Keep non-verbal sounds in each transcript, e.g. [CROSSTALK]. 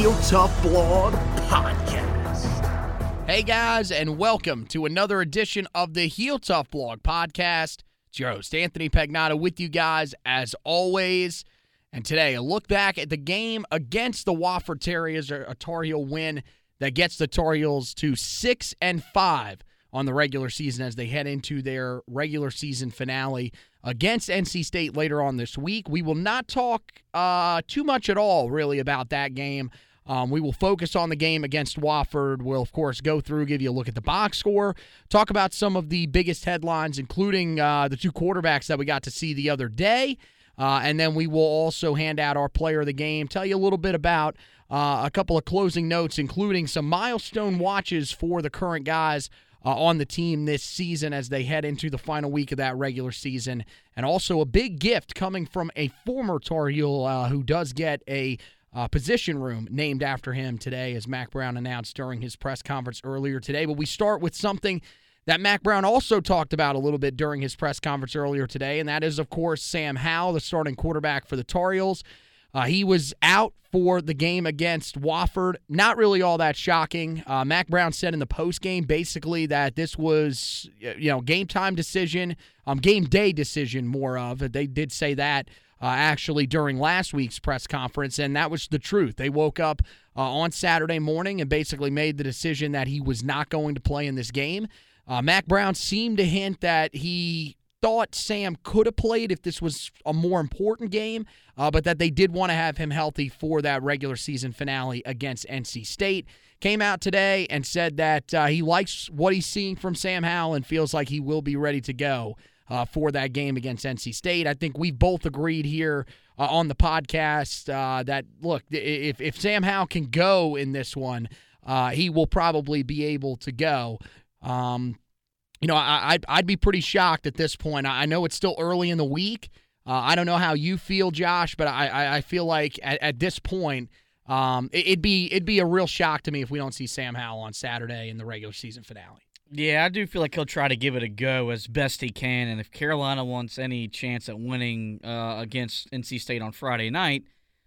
Heel Tough Blog Podcast. Hey guys, and welcome to another edition of the Heel Tough Blog Podcast. It's your host, Anthony Pagnotta, with you guys as always. And today, a look back at the game against the Wofford Terriers, a Tar Heel win that gets the Tar Heels to six and five on the regular season as they head into their regular season finale against NC State later on this week. We will not talk uh, too much at all, really, about that game. Um, we will focus on the game against Wofford. We'll, of course, go through, give you a look at the box score, talk about some of the biggest headlines, including uh, the two quarterbacks that we got to see the other day. Uh, and then we will also hand out our player of the game, tell you a little bit about uh, a couple of closing notes, including some milestone watches for the current guys uh, on the team this season as they head into the final week of that regular season. And also a big gift coming from a former Tar Heel uh, who does get a uh, position room named after him today, as Mack Brown announced during his press conference earlier today. But we start with something that Mack Brown also talked about a little bit during his press conference earlier today, and that is, of course, Sam Howell, the starting quarterback for the Tar Heels. Uh, he was out for the game against Wofford. Not really all that shocking. Uh, Mack Brown said in the post game basically that this was, you know, game time decision, um, game day decision more of. They did say that uh, actually during last week's press conference, and that was the truth. They woke up uh, on Saturday morning and basically made the decision that he was not going to play in this game. Uh, Mack Brown seemed to hint that he thought Sam could have played if this was a more important game, uh, but that they did want to have him healthy for that regular season finale against NC State. Came out today and said that uh, he likes what he's seeing from Sam Howell and feels like he will be ready to go uh, for that game against NC State. I think we both agreed here uh, on the podcast uh, that look, if if Sam Howell can go in this one, uh, he will probably be able to go. Um, you know, I, I'd, I'd be pretty shocked at this point. I know it's still early in the week. Uh, I don't know how you feel, Josh, but I, I feel like at, at this point, um, it, would be it'd be a real shock to me if we don't see Sam Howell on Saturday in the regular season finale. Yeah, I do feel like he'll try to give it a go as best he can, and if Carolina wants any chance at winning uh, against NC State on Friday night,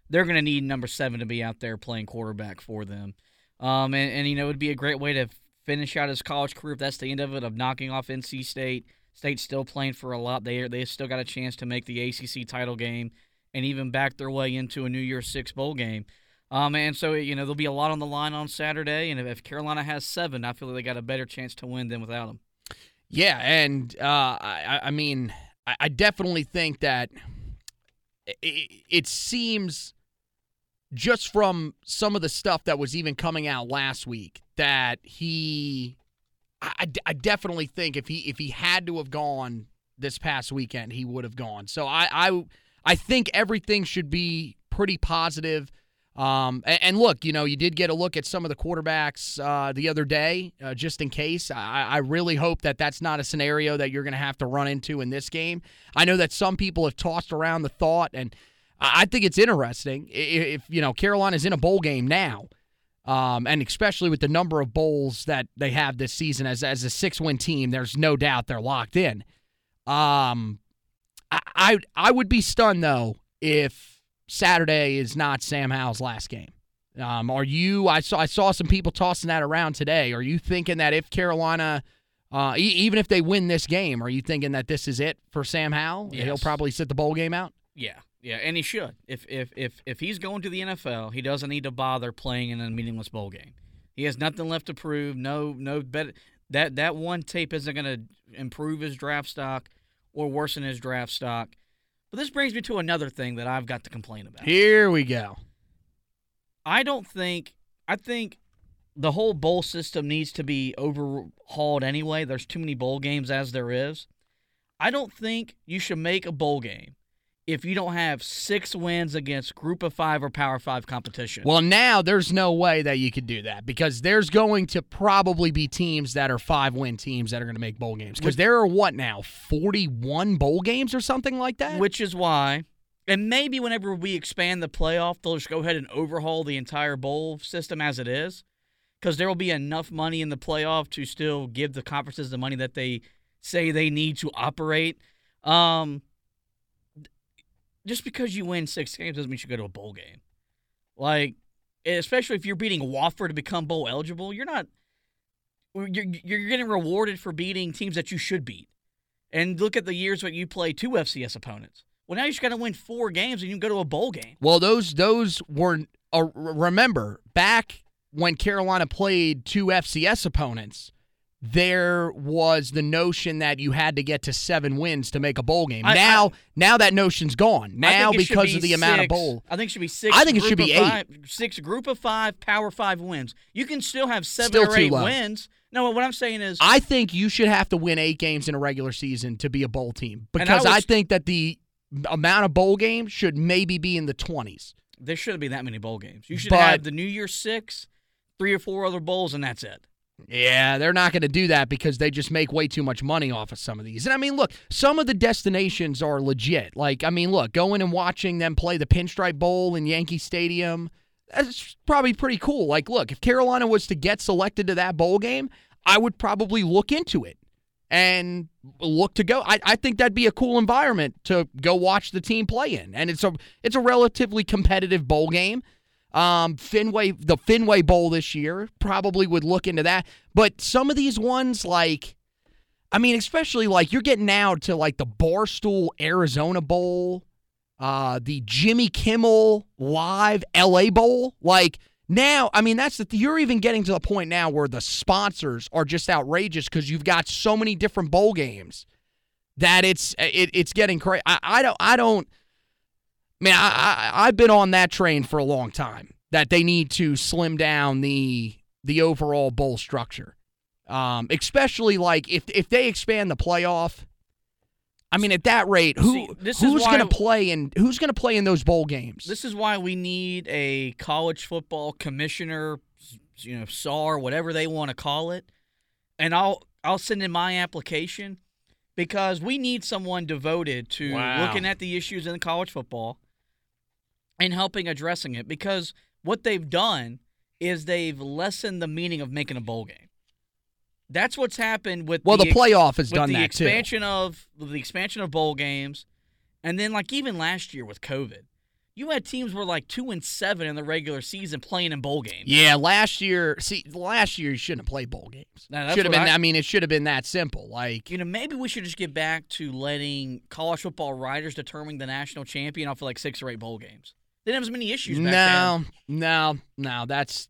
they're going to need number seven to be out there playing quarterback for them. Um, and, and you know, it'd be a great way to finish out his college career if that's the end of it of knocking off NC State. State's still playing for a lot. They they still got a chance to make the ACC title game and even back their way into a New Year's Six bowl game. Um, and so you know there'll be a lot on the line on Saturday, and if, Carolina has seven, I feel like they got a better chance to win than without them. Yeah, and uh, I, I mean, I, I definitely think that it, it seems just from some of the stuff that was even coming out last week that he I, I definitely think if he if he had to have gone this past weekend he would have gone so I, I I think everything should be pretty positive Um, and, and, look, you know, you did get a look at some of the quarterbacks uh, the other day, uh, just in case. I, I really hope that that's not a scenario that you're going to have to run into in this game. I know that some people have tossed around the thought, and I think it's interesting if, you know, Carolina's in a bowl game now. Um, and especially with the number of bowls that they have this season as, as a six win team, there's no doubt they're locked in. Um, I, I, I would be stunned though if Saturday is not Sam Howell's last game. Um, are you? I saw I saw some people tossing that around today. Are you thinking that if Carolina, uh, e- even if they win this game, are you thinking that this is it for Sam Howell? Yes. He'll probably sit the bowl game out. Yeah, yeah, and he should. If if if if he's going to the NFL, he doesn't need to bother playing in a meaningless bowl game. He has nothing left to prove. No, no better. That that one tape isn't going to improve his draft stock or worsen his draft stock. But this brings me to another thing that I've got to complain about. Here we go. I don't think I think the whole bowl system needs to be overhauled anyway. There's too many bowl games as there is. I don't think you should make a bowl game if you don't have six wins against group of five or power five competition. Well, now there's no way that you could do that because there's going to probably be teams that are five win teams that are going to make bowl games. Because there are what now, 41 bowl games or something like that? Which is why, and maybe whenever we expand the playoff, they'll just go ahead and overhaul the entire bowl system as it is. Because there will be enough money in the playoff to still give the conferences the money that they say they need to operate. Um, just because you win six games doesn't mean you go to a bowl game. Like, especially if you're beating Wofford to become bowl eligible, you're not. You're you're getting rewarded for beating teams that you should beat. And look at the years when you play two FCS opponents. Well, now you just got to win four games and you can go to a bowl game. Well, those those were uh, remember back when Carolina played two FCS opponents there was the notion that you had to get to seven wins to make a bowl game. I, now, I, now that notion's gone. Now because be of the six, amount of bowl, I think it should be six. I think it should be five, six group of five, power five wins. You can still have seven still or eight low. wins. No, what I'm saying is, I think you should have to win eight games in a regular season to be a bowl team because I, was, I think that the amount of bowl games should maybe be in the twenties. There shouldn't be that many bowl games. You should but, have the New Year six, three or four other bowls, and that's it. Yeah, they're not going to do that because they just make way too much money off of some of these. And I mean, look, some of the destinations are legit. Like, I mean, look, going and watching them play the Pinstripe Bowl in Yankee Stadium, that's probably pretty cool. Like, look, if Carolina was to get selected to that bowl game, I would probably look into it and look to go. I, I think that'd be a cool environment to go watch the team play in. And it's a it's a relatively competitive bowl game. Um, Fenway, the Fenway Bowl this year probably would look into that. But some of these ones, like, I mean, especially like you're getting now to like the Barstool Arizona Bowl, uh, the Jimmy Kimmel Live LA Bowl. Like now, I mean, that's the you're even getting to the point now where the sponsors are just outrageous because you've got so many different bowl games that it's it, it's getting crazy. I, I don't I don't man, I, I I've been on that train for a long time. That they need to slim down the the overall bowl structure, um, especially like if if they expand the playoff. I mean, at that rate, who See, who's going to play in who's going to play in those bowl games? This is why we need a college football commissioner, you know, SAR, whatever they want to call it, and I'll I'll send in my application because we need someone devoted to wow. looking at the issues in college football and helping addressing it because what they've done is they've lessened the meaning of making a bowl game. That's what's happened with well, the, the playoff has done the that expansion too. of the expansion of bowl games, and then like even last year with COVID, you had teams were like two and seven in the regular season playing in bowl games. Yeah, last year, see, last year you shouldn't have played bowl games. No, should have been. I, I, mean, it should have been that simple. Like you know, maybe we should just get back to letting college football writers determine the national champion off of like six or eight bowl games. They didn't have as many issues back no, then. No, no, that's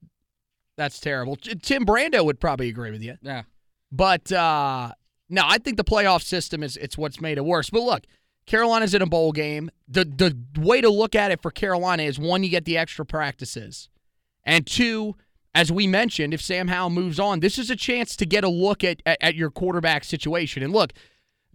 that's terrible. Tim Brando would probably agree with you. Yeah. But uh no, I think the playoff system is it's what's made it worse. But look, Carolina's in a bowl game. The the way to look at it for Carolina is one, you get the extra practices. And two, as we mentioned, if Sam Howell moves on, this is a chance to get a look at, at, at your quarterback situation. And look,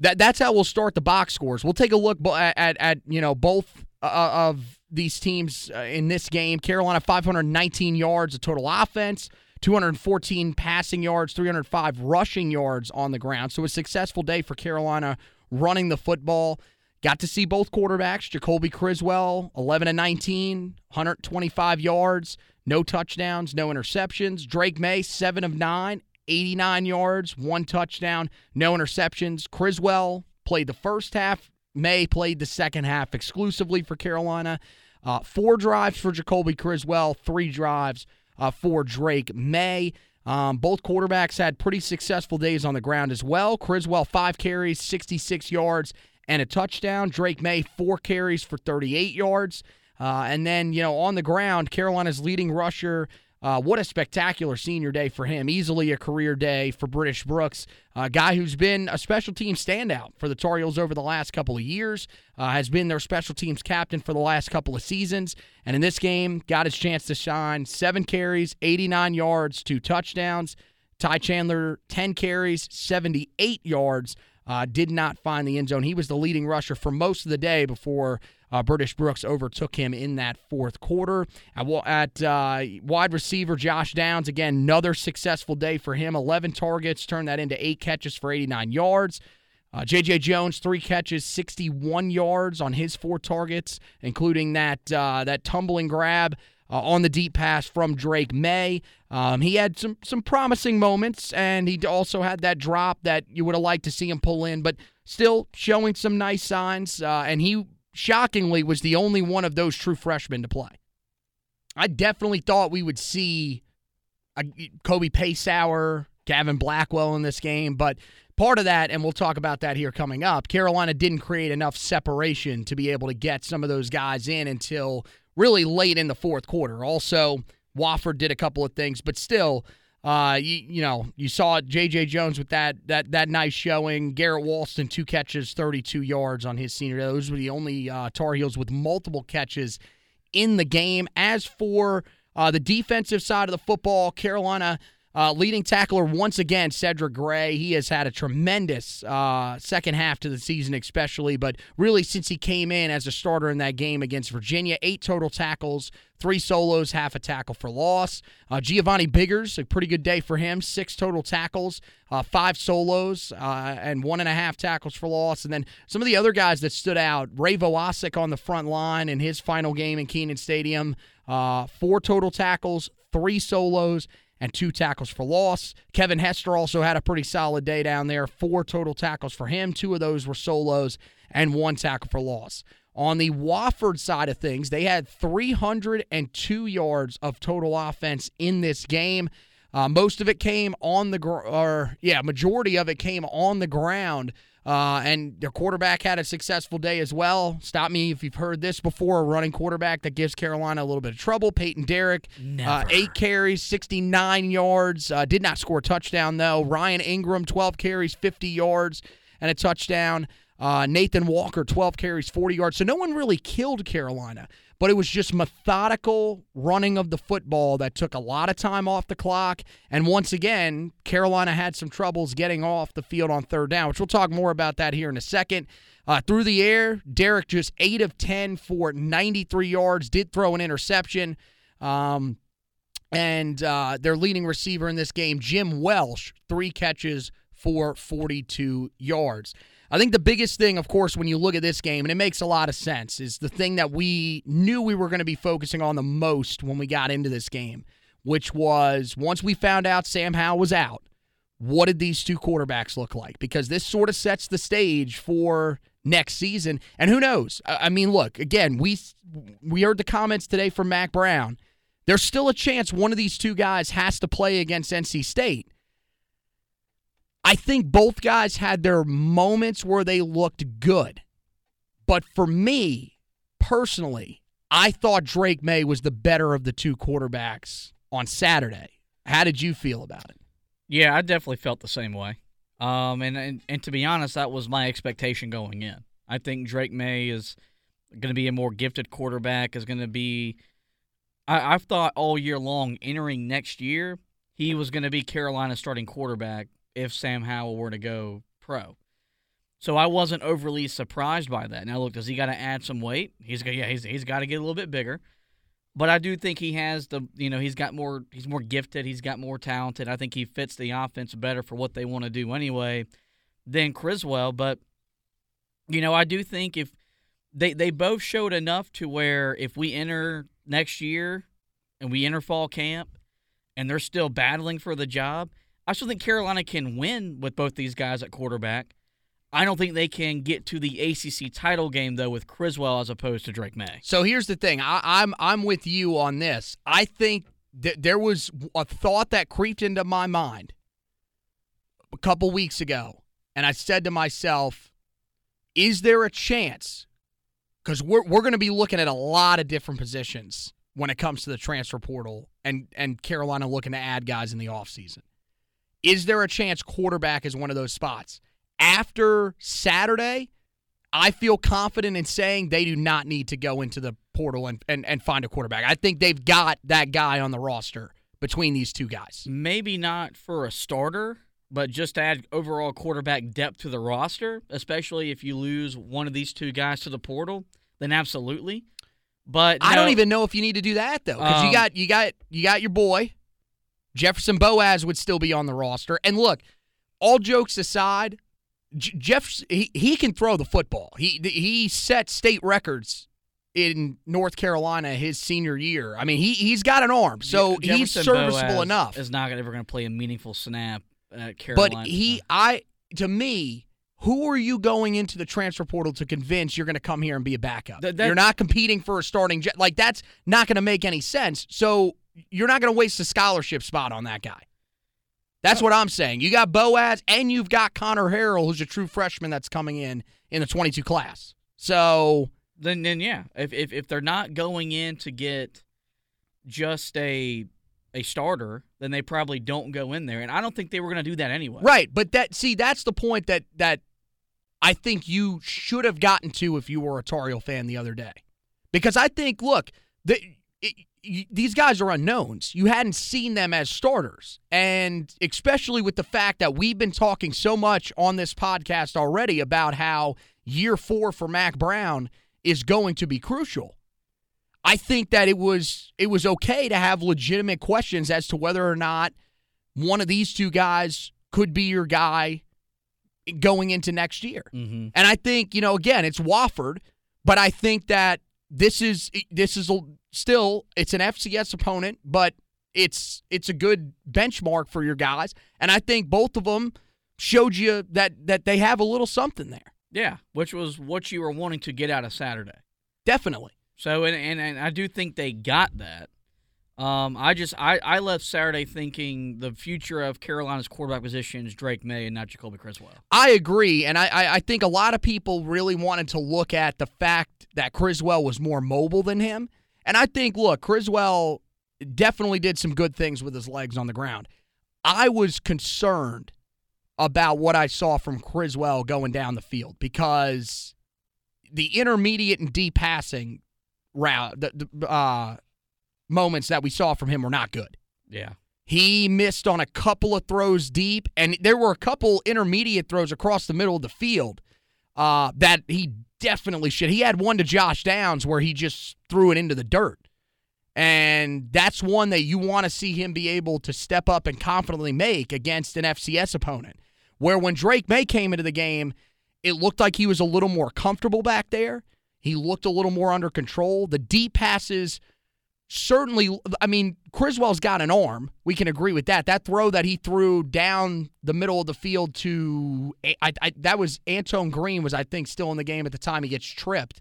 that that's how we'll start the box scores. We'll take a look at at, at you know both uh, of these teams uh, in this game. Carolina 519 yards of total offense. 214 passing yards, 305 rushing yards on the ground. So a successful day for Carolina running the football. Got to see both quarterbacks. Jacoby Criswell, 11 and 19, 125 yards, no touchdowns, no interceptions. Drake Maye, 7 of 9, 89 yards, one touchdown, no interceptions. Criswell played the first half. Maye played the second half exclusively for Carolina. Uh, four drives for Jacoby Criswell, three drives uh, for Drake Maye. Um, both quarterbacks had pretty successful days on the ground as well. Criswell, five carries, 66 yards, and a touchdown. Drake Maye, four carries for 38 yards. Uh, and then, you know, on the ground, Carolina's leading rusher. Uh, what a spectacular senior day for him. Easily a career day for British Brooks, a guy who's been a special team standout for the Tar Heels over the last couple of years, uh, has been their special teams captain for the last couple of seasons, and in this game, got his chance to shine. Seven carries, 89 yards, two touchdowns. Ty Chandler, 10 carries, 78 yards. Uh, did not find the end zone. He was the leading rusher for most of the day before uh, British Brooks overtook him in that fourth quarter. At, at uh, wide receiver, Josh Downs, again, another successful day for him. 11 targets, turned that into eight catches for 89 yards. Uh, J.J. Jones, three catches, 61 yards on his four targets, including that uh, that tumbling grab uh, on the deep pass from Drake Maye. Um, he had some some promising moments, and he also had that drop that you would have liked to see him pull in, but still showing some nice signs. Uh, and he shockingly was the only one of those true freshmen to play. I definitely thought we would see a Kobe Paysour, Gavin Blackwell in this game, but part of that, and we'll talk about that here coming up, Carolina didn't create enough separation to be able to get some of those guys in until really late in the fourth quarter. Also, Wofford did a couple of things, but still, uh, you, you know, you saw J.J. Jones with that that that nice showing. Garrett Walston two catches, 32 yards on his senior day. Those were the only uh, Tar Heels with multiple catches in the game. As for uh, the defensive side of the football, Carolina uh, leading tackler once again, Cedric Gray. He has had a tremendous uh, second half to the season, especially, but really since he came in as a starter in that game against Virginia, eight total tackles, three solos, half a tackle for loss. Uh, Giovanni Biggers, a pretty good day for him, six total tackles, uh, five solos, uh, and one and a half tackles for loss. And then some of the other guys that stood out, Ray Vohasek on the front line in his final game in Kenan Stadium, uh, four total tackles, three solos and two tackles for loss. Kevin Hester also had a pretty solid day down there. Four total tackles for him. Two of those were solos and one tackle for loss. On the Wofford side of things, they had 302 yards of total offense in this game. Uh, most of it came on the gr- or yeah, majority of it came on the ground. Uh, and their quarterback had a successful day as well. Stop me if you've heard this before. A running quarterback that gives Carolina a little bit of trouble. Peyton Derrick, uh, eight carries, 69 yards. Uh, did not score a touchdown, though. Ryan Ingram, 12 carries, 50 yards, and a touchdown. Uh, Nathan Walker, 12 carries, 40 yards. So no one really killed Carolina but it was just methodical running of the football that took a lot of time off the clock. And once again, Carolina had some troubles getting off the field on third down, which we'll talk more about that here in a second. Uh, through the air, Derrick just 8 of 10 for 93 yards, did throw an interception. Um, and uh, their leading receiver in this game, Jim Welsh, three catches for 42 yards. I think the biggest thing, of course, when you look at this game, and it makes a lot of sense, is the thing that we knew we were going to be focusing on the most when we got into this game, which was once we found out Sam Howell was out, what did these two quarterbacks look like? Because this sort of sets the stage for next season. And who knows? I mean, look, again, we we heard the comments today from Mack Brown. There's still a chance one of these two guys has to play against NC State. I think both guys had their moments where they looked good. But for me, personally, I thought Drake Maye was the better of the two quarterbacks on Saturday. How did you feel about it? Yeah, I definitely felt the same way. Um, and, and and to be honest, that was my expectation going in. I think Drake Maye is going to be a more gifted quarterback. Is going to be. I, I've thought all year long, entering next year, he was going to be Carolina's starting quarterback if Sam Howell were to go pro. So I wasn't overly surprised by that. Now look, does he got to add some weight? He's got yeah, he's he's got to get a little bit bigger. But I do think he has the you know, he's got more he's more gifted, he's got more talented. I think he fits the offense better for what they want to do anyway than Criswell, but you know, I do think if they they both showed enough to where if we enter next year and we enter fall camp and they're still battling for the job, I still think Carolina can win with both these guys at quarterback. I don't think they can get to the ACC title game though with Criswell as opposed to Drake Maye. So here's the thing. I, I'm I'm with you on this. I think that there was a thought that creeped into my mind a couple weeks ago, and I said to myself, "Is there a chance?" Because we're we're going to be looking at a lot of different positions when it comes to the transfer portal, and and Carolina looking to add guys in the offseason. Is there a chance quarterback is one of those spots? after Saturday, I feel confident in saying they do not need to go into the portal and, and, and find a quarterback. I think they've got that guy on the roster between these two guys. Maybe not for a starter, but just add overall quarterback depth to the roster, especially if you lose one of these two guys to the portal, then absolutely. But I no, don't even know if you need to do that though, because you Um, got you got you got your boy Jefferson Boaz would still be on the roster. And look, all jokes aside, J- Jeff he, he can throw the football. He he set state records in North Carolina his senior year. I mean, he he's got an arm, so he's serviceable Boaz enough. Is not ever going to play a meaningful snap at Carolina. But he, I, to me, who are you going into the transfer portal to convince you're going to come here and be a backup? Th- that- you're not competing for a starting jet. Like that's not going to make any sense. So you're not going to waste a scholarship spot on that guy. That's what I'm saying. You got Boaz and you've got Conner Harrell, who's a true freshman that's coming in in the 22 class. So then then yeah, if if if they're not going in to get just a a starter, then they probably don't go in there. And I don't think they were going to do that anyway. Right, but that see that's the point that that I think you should have gotten to if you were a Tar Heel fan the other day, because I think look, the, it, you, these guys are unknowns. You hadn't seen them as starters, and especially with the fact that we've been talking so much on this podcast already about how year four for Mack Brown is going to be crucial. I think that it was it was okay to have legitimate questions as to whether or not one of these two guys could be your guy going into next year. Mm-hmm. And I think, you know, again, it's Wofford, but I think that this is this is a, still it's an FCS opponent, but it's it's a good benchmark for your guys. And I think both of them showed you that that they have a little something there. Yeah, which was what you were wanting to get out of Saturday. Definitely. So and and, and I do think they got that. Um, I just I, I left Saturday thinking the future of Carolina's quarterback position is Drake Maye and not Jacoby Criswell. I agree, and I, I, I think a lot of people really wanted to look at the fact that Criswell was more mobile than him. And I think, look, Criswell definitely did some good things with his legs on the ground. I was concerned about what I saw from Criswell going down the field because the intermediate and deep passing route, the, the uh, moments that we saw from him were not good. Yeah. He missed on a couple of throws deep, and there were a couple intermediate throws across the middle of the field uh, that he definitely should. He had one to Josh Downs where he just threw it into the dirt. And that's one that you want to see him be able to step up and confidently make against an FCS opponent. Where when Drake Maye came into the game, it looked like he was a little more comfortable back there. He looked a little more under control. The deep passes certainly I mean Criswell's got an arm. We can agree with that. That throw that he threw down the middle of the field to I, I, that was Antoine Green was I think still in the game at the time he gets tripped,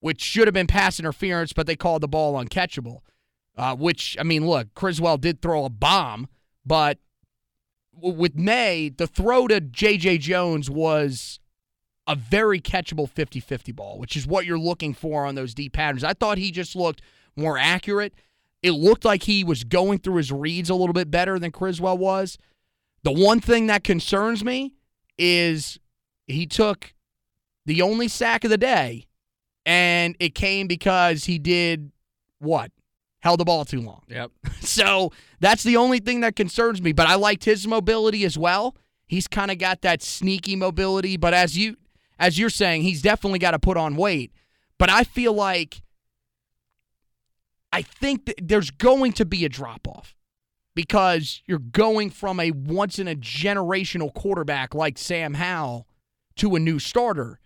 which should have been pass interference, but they called the ball uncatchable. Uh, which I mean, look, Criswell did throw a bomb, but with Maye, the throw to J.J. Jones was a very catchable 50-50 ball, which is what you're looking for on those deep patterns. I thought he just looked more accurate. It looked like he was going through his reads a little bit better than Criswell was. The one thing that concerns me is he took the only sack of the day, and it came because he did what? Held the ball too long. Yep. [LAUGHS] So that's the only thing that concerns me. But I liked his mobility as well. He's kind of got that sneaky mobility, but as you as you're saying, he's definitely got to put on weight. But I feel like I think there's going to be a drop off because you're going from a once in a generational quarterback like Sam Howell to a new starter.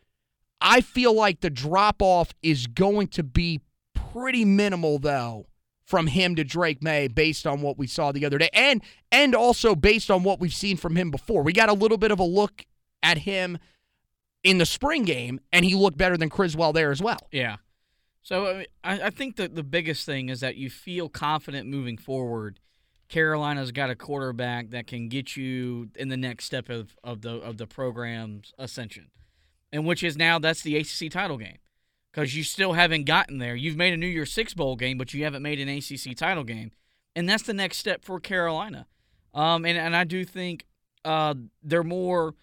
I feel like the drop off is going to be pretty minimal though from him to Drake Maye based on what we saw the other day and and also based on what we've seen from him before. We got a little bit of a look at him in the spring game and he looked better than Criswell there as well. Yeah. So I, I think that the biggest thing is that you feel confident moving forward. Carolina's got a quarterback that can get you in the next step of, of the of the program's ascension, and which is now that's the ACC title game, because you still haven't gotten there. You've made a New Year's Six bowl game, but you haven't made an ACC title game, and that's the next step for Carolina. Um, and and I do think uh, they're more.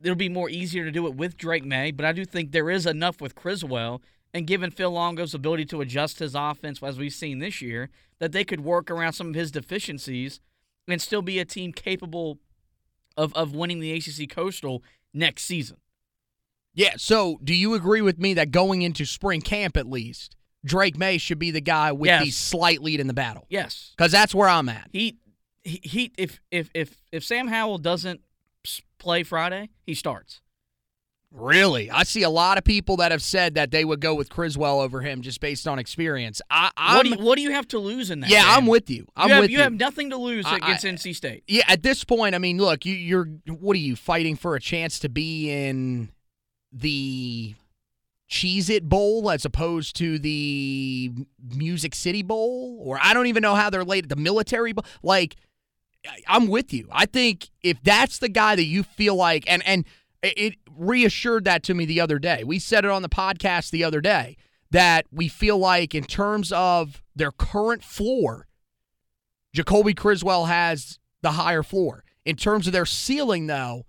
It'll be more easier to do it with Drake Maye, but I do think there is enough with Criswell and given Phil Longo's ability to adjust his offense as we've seen this year, that they could work around some of his deficiencies and still be a team capable of, of winning the ACC Coastal next season. Yeah, so do you agree with me that going into spring camp at least, Drake Maye should be the guy with Yes. the slight lead in the battle? Yes. Because that's where I'm at. He he, he if if if if Sam Howell doesn't play Friday, he starts. Really? I see a lot of people that have said that they would go with Criswell over him just based on experience. I, what do you, what do you have to lose in that? yeah, game? I'm with you. I'm you have, with you you. have nothing to lose I- against I- NC State. yeah, at this point, I mean, look, you, you're what are you fighting for a chance to be in the Cheez-It Bowl as opposed to the Music City Bowl? Or I don't even know how they're related. The military bowl? Like, I- I'm with you. I think if that's the guy that you feel like, and and it reassured that to me the other day. We said it on the podcast the other day that we feel like in terms of their current floor, Jacoby Criswell has the higher floor. In terms of their ceiling, though,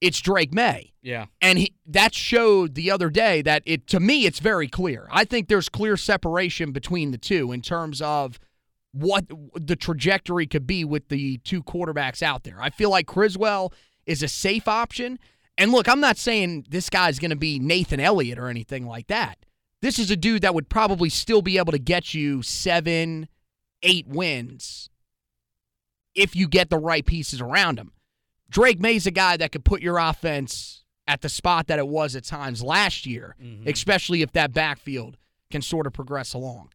it's Drake Maye. Yeah. And he, that showed the other day that it to me it's very clear. I think there's clear separation between the two in terms of what the trajectory could be with the two quarterbacks out there. I feel like Criswell is a safe option. And look, I'm not saying this guy's going to be Nathan Elliott or anything like that. This is a dude that would probably still be able to get you seven, eight wins if you get the right pieces around him. Drake Maye's a guy that could put your offense at the spot that it was at times last year, especially if that backfield can sort of progress along.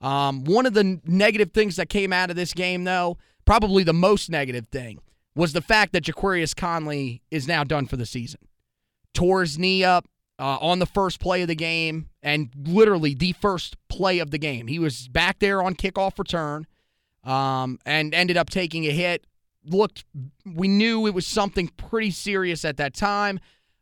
Um, one of the negative things that came out of this game, though, probably the most negative thing, was the fact that Ja'Qurious Conley is now done for the season. Tore his knee up uh, on the first play of the game, and literally the first play of the game. He was back there on kickoff return um, and ended up taking a hit. Looked, we knew it was something pretty serious at that time.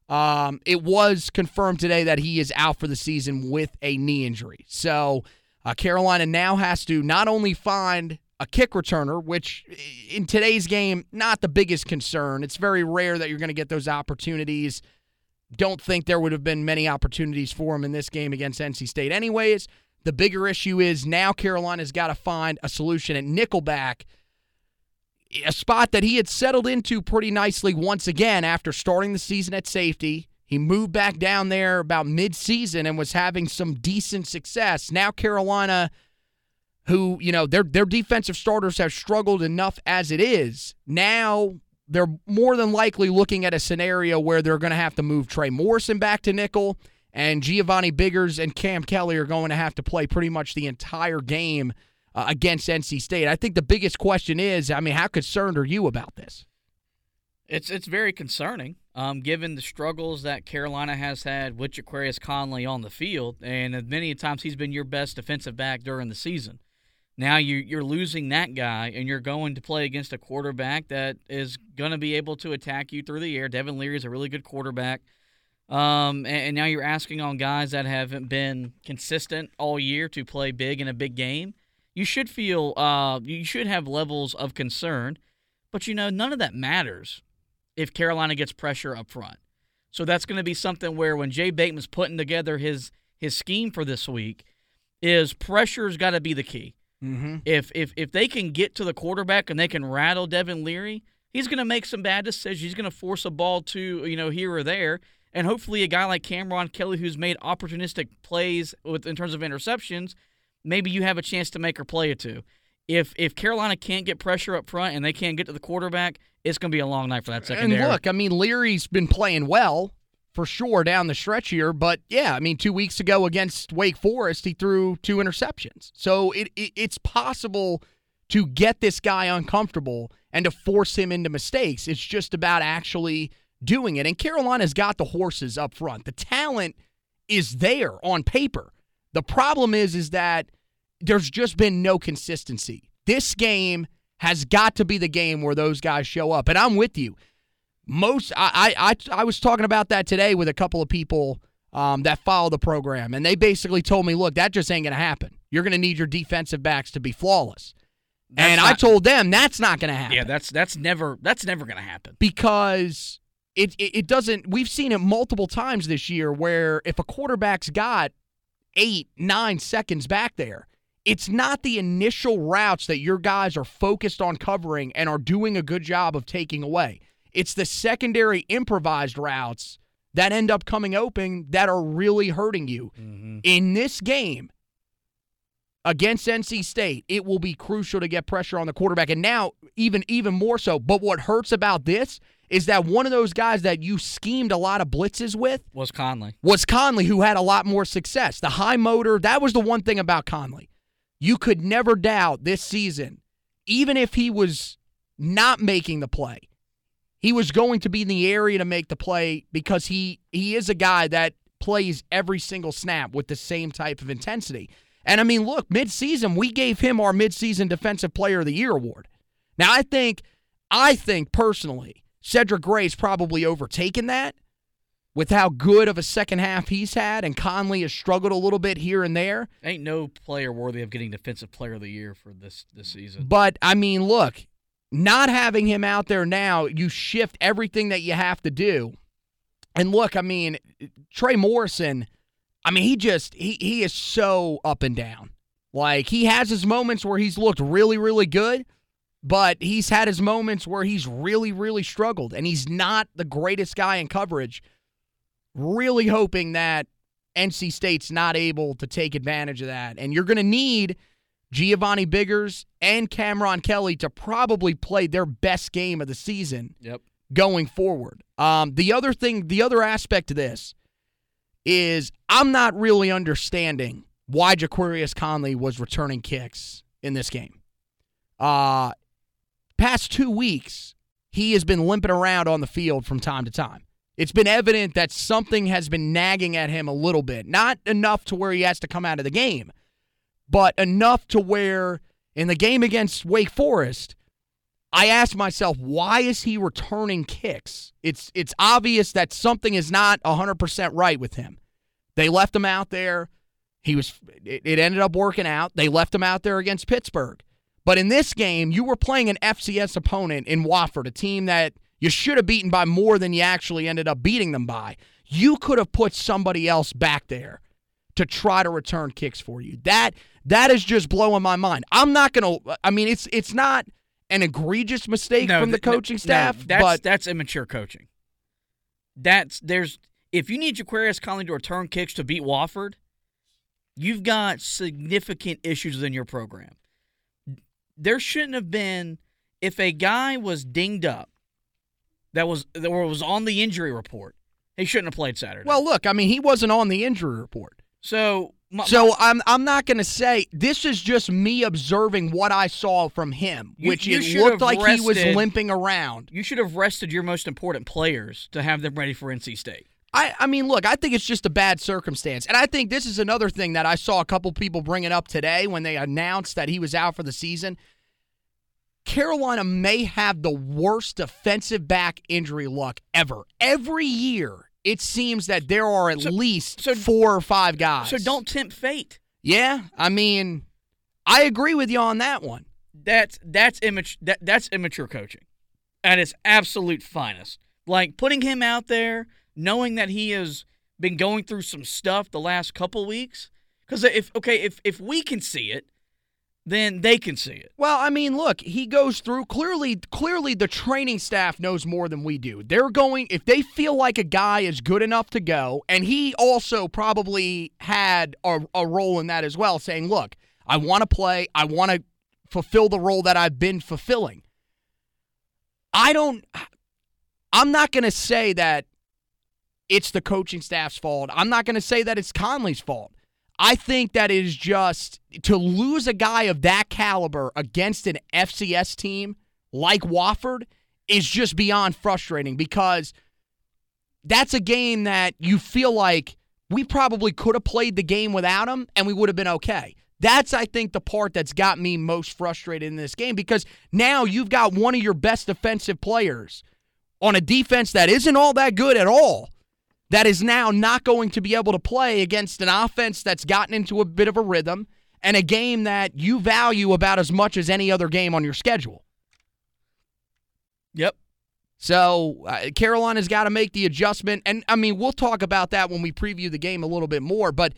Um, it was confirmed today that he is out for the season with a knee injury. So uh, Carolina now has to not only find a kick returner, which in today's game, not the biggest concern. It's very rare that you're going to get those opportunities. Don't think there would have been many opportunities for him in this game against NC State, anyways. The bigger issue is now Carolina's got to find a solution at nickelback, a spot that he had settled into pretty nicely once again after starting the season at safety. He moved back down there about mid-season and was having some decent success. Now Carolina, who you know their their defensive starters have struggled enough as it is, now they're more than likely looking at a scenario where they're going to have to move Trey Morrison back to nickel, and Giovanni Biggers and Cam Kelly are going to have to play pretty much the entire game uh, against NC State. I think the biggest question is, I mean, how concerned are you about this? It's it's very concerning, um, given the struggles that Carolina has had with Aquarius Conley on the field, and many times he's been your best defensive back during the season. Now you you're losing that guy, and you're going to play against a quarterback that is going to be able to attack you through the air. Devin Leary is a really good quarterback, um, and, and now you're asking on guys that haven't been consistent all year to play big in a big game. You should feel uh, you should have levels of concern, but you know none of that matters if Carolina gets pressure up front. So that's going to be something where when Jay Bateman's putting together his his scheme for this week, is pressure's got to be the key. Mm-hmm. If if if they can get to the quarterback and they can rattle Devin Leary, he's going to make some bad decisions. He's going to force a ball to you know here or there, and hopefully a guy like Cameron Kelly, who's made opportunistic plays with in terms of interceptions, maybe you have a chance to make her play it too. If if Carolina can't get pressure up front and they can't get to the quarterback, it's going to be a long night for that secondary. And look, I mean, Leary's been playing well for sure down the stretch here, but yeah, I mean, two weeks ago against Wake Forest, he threw two interceptions. So it, it it's possible to get this guy uncomfortable and to force him into mistakes. It's just about actually doing it. And Carolina's got the horses up front. The talent is there on paper. The problem is is that there's just been no consistency. This game has got to be the game where those guys show up. And I'm with you. Most I I I was talking about that today with a couple of people um, that follow the program, and they basically told me, look, that just ain't gonna happen. You're gonna need your defensive backs to be flawless. That's and not- I told them that's not gonna happen. yeah, that's that's never that's never going to happen. because it, it it doesn't. We've seen it multiple times this year where if a quarterback's got eight nine seconds back there, it's not the initial routes that your guys are focused on covering and are doing a good job of taking away. It's the secondary improvised routes that end up coming open that are really hurting you. Mm-hmm. In this game, against NC State, it will be crucial to get pressure on the quarterback. And now, even even more so. But what hurts about this is that one of those guys that you schemed a lot of blitzes with Was Conley? was Conley, who had a lot more success. The high motor, that was the one thing about Conley. You could never doubt this season, even if he was not making the play, he was going to be in the area to make the play because he he is a guy that plays every single snap with the same type of intensity. And I mean, look, midseason, we gave him our midseason defensive player of the year award. Now I think I think personally, Cedric Gray's probably overtaken that with how good of a second half he's had, and Conley has struggled a little bit here and there. Ain't no player worthy of getting defensive player of the year for this this season. But I mean, look, not having him out there now, you shift everything that you have to do. And look, I mean, Trey Morrison, I mean, he just he he is so up and down. Like he has his moments where he's looked really really good, but he's had his moments where he's really really struggled and he's not the greatest guy in coverage. Really hoping that NC State's not able to take advantage of that. And you're going to need Giovanni Biggers and Cameron Kelly to probably play their best game of the season Yep. going forward. Um, the other thing, the other aspect of this is I'm not really understanding why Ja'Qurious Conley was returning kicks in this game. Uh, past two weeks, he has been limping around on the field from time to time. It's been evident that something has been nagging at him a little bit. Not enough to where he has to come out of the game, but enough to where in the game against Wake Forest, I asked myself, why is he returning kicks? It's it's obvious that something is not 100% right with him. They left him out there. He was it, it ended up working out. They left him out there against Pittsburgh. But in this game, you were playing an FCS opponent in Wofford, a team that you should have beaten by more than you actually ended up beating them by. You could have put somebody else back there to try to return kicks for you. That that is just blowing my mind. I'm not going to I mean it's it's not an egregious mistake No, from the th- no, coaching no, staff, that's but that's immature coaching. That's there's if you need Ja'Qurious Conley to return kicks to beat Wofford, you've got significant issues within your program. There shouldn't have been if a guy was dinged up that was that was on the injury report. He shouldn't have played Saturday. well, look, I mean he wasn't on the injury report. So my, So I'm I'm not going to say this is just me observing what I saw from him, You- which you it looked like he was limping around. you should have rested your most important players to have them ready for NC State. I, I mean, look, I think it's just a bad circumstance. And I think this is another thing that I saw a couple people bringing up today when they announced that he was out for the season. Carolina may have the worst defensive back injury luck ever. Every year, it seems that there are at So- least so- four or five guys. So don't tempt fate. Yeah, I mean, I agree with you on that one. That's that's immature. That, that's immature coaching, at its absolute finest. Like putting him out there, knowing that he has been going through some stuff the last couple weeks. Because if okay, if if we can see it, then they can see it. Well, I mean, look, he goes through clearly clearly the training staff knows more than we do. They're going if they feel like a guy is good enough to go, and he also probably had a, a role in that as well, saying, Look, I want to play, I want to fulfill the role that I've been fulfilling. I don't I'm not gonna say that it's the coaching staff's fault. I'm not gonna say that it's Conley's fault. I think that is just to lose a guy of that caliber against an FCS team like Wofford is just beyond frustrating because that's a game that you feel like we probably could have played the game without him and we would have been okay. That's, I think, the part that's got me most frustrated in this game because now you've got one of your best defensive players on a defense that isn't all that good at all that is now not going to be able to play against an offense that's gotten into a bit of a rhythm and a game that you value about as much as any other game on your schedule. Yep. So uh, Carolina's got to make the adjustment, and I mean we'll talk about that when we preview the game a little bit more. But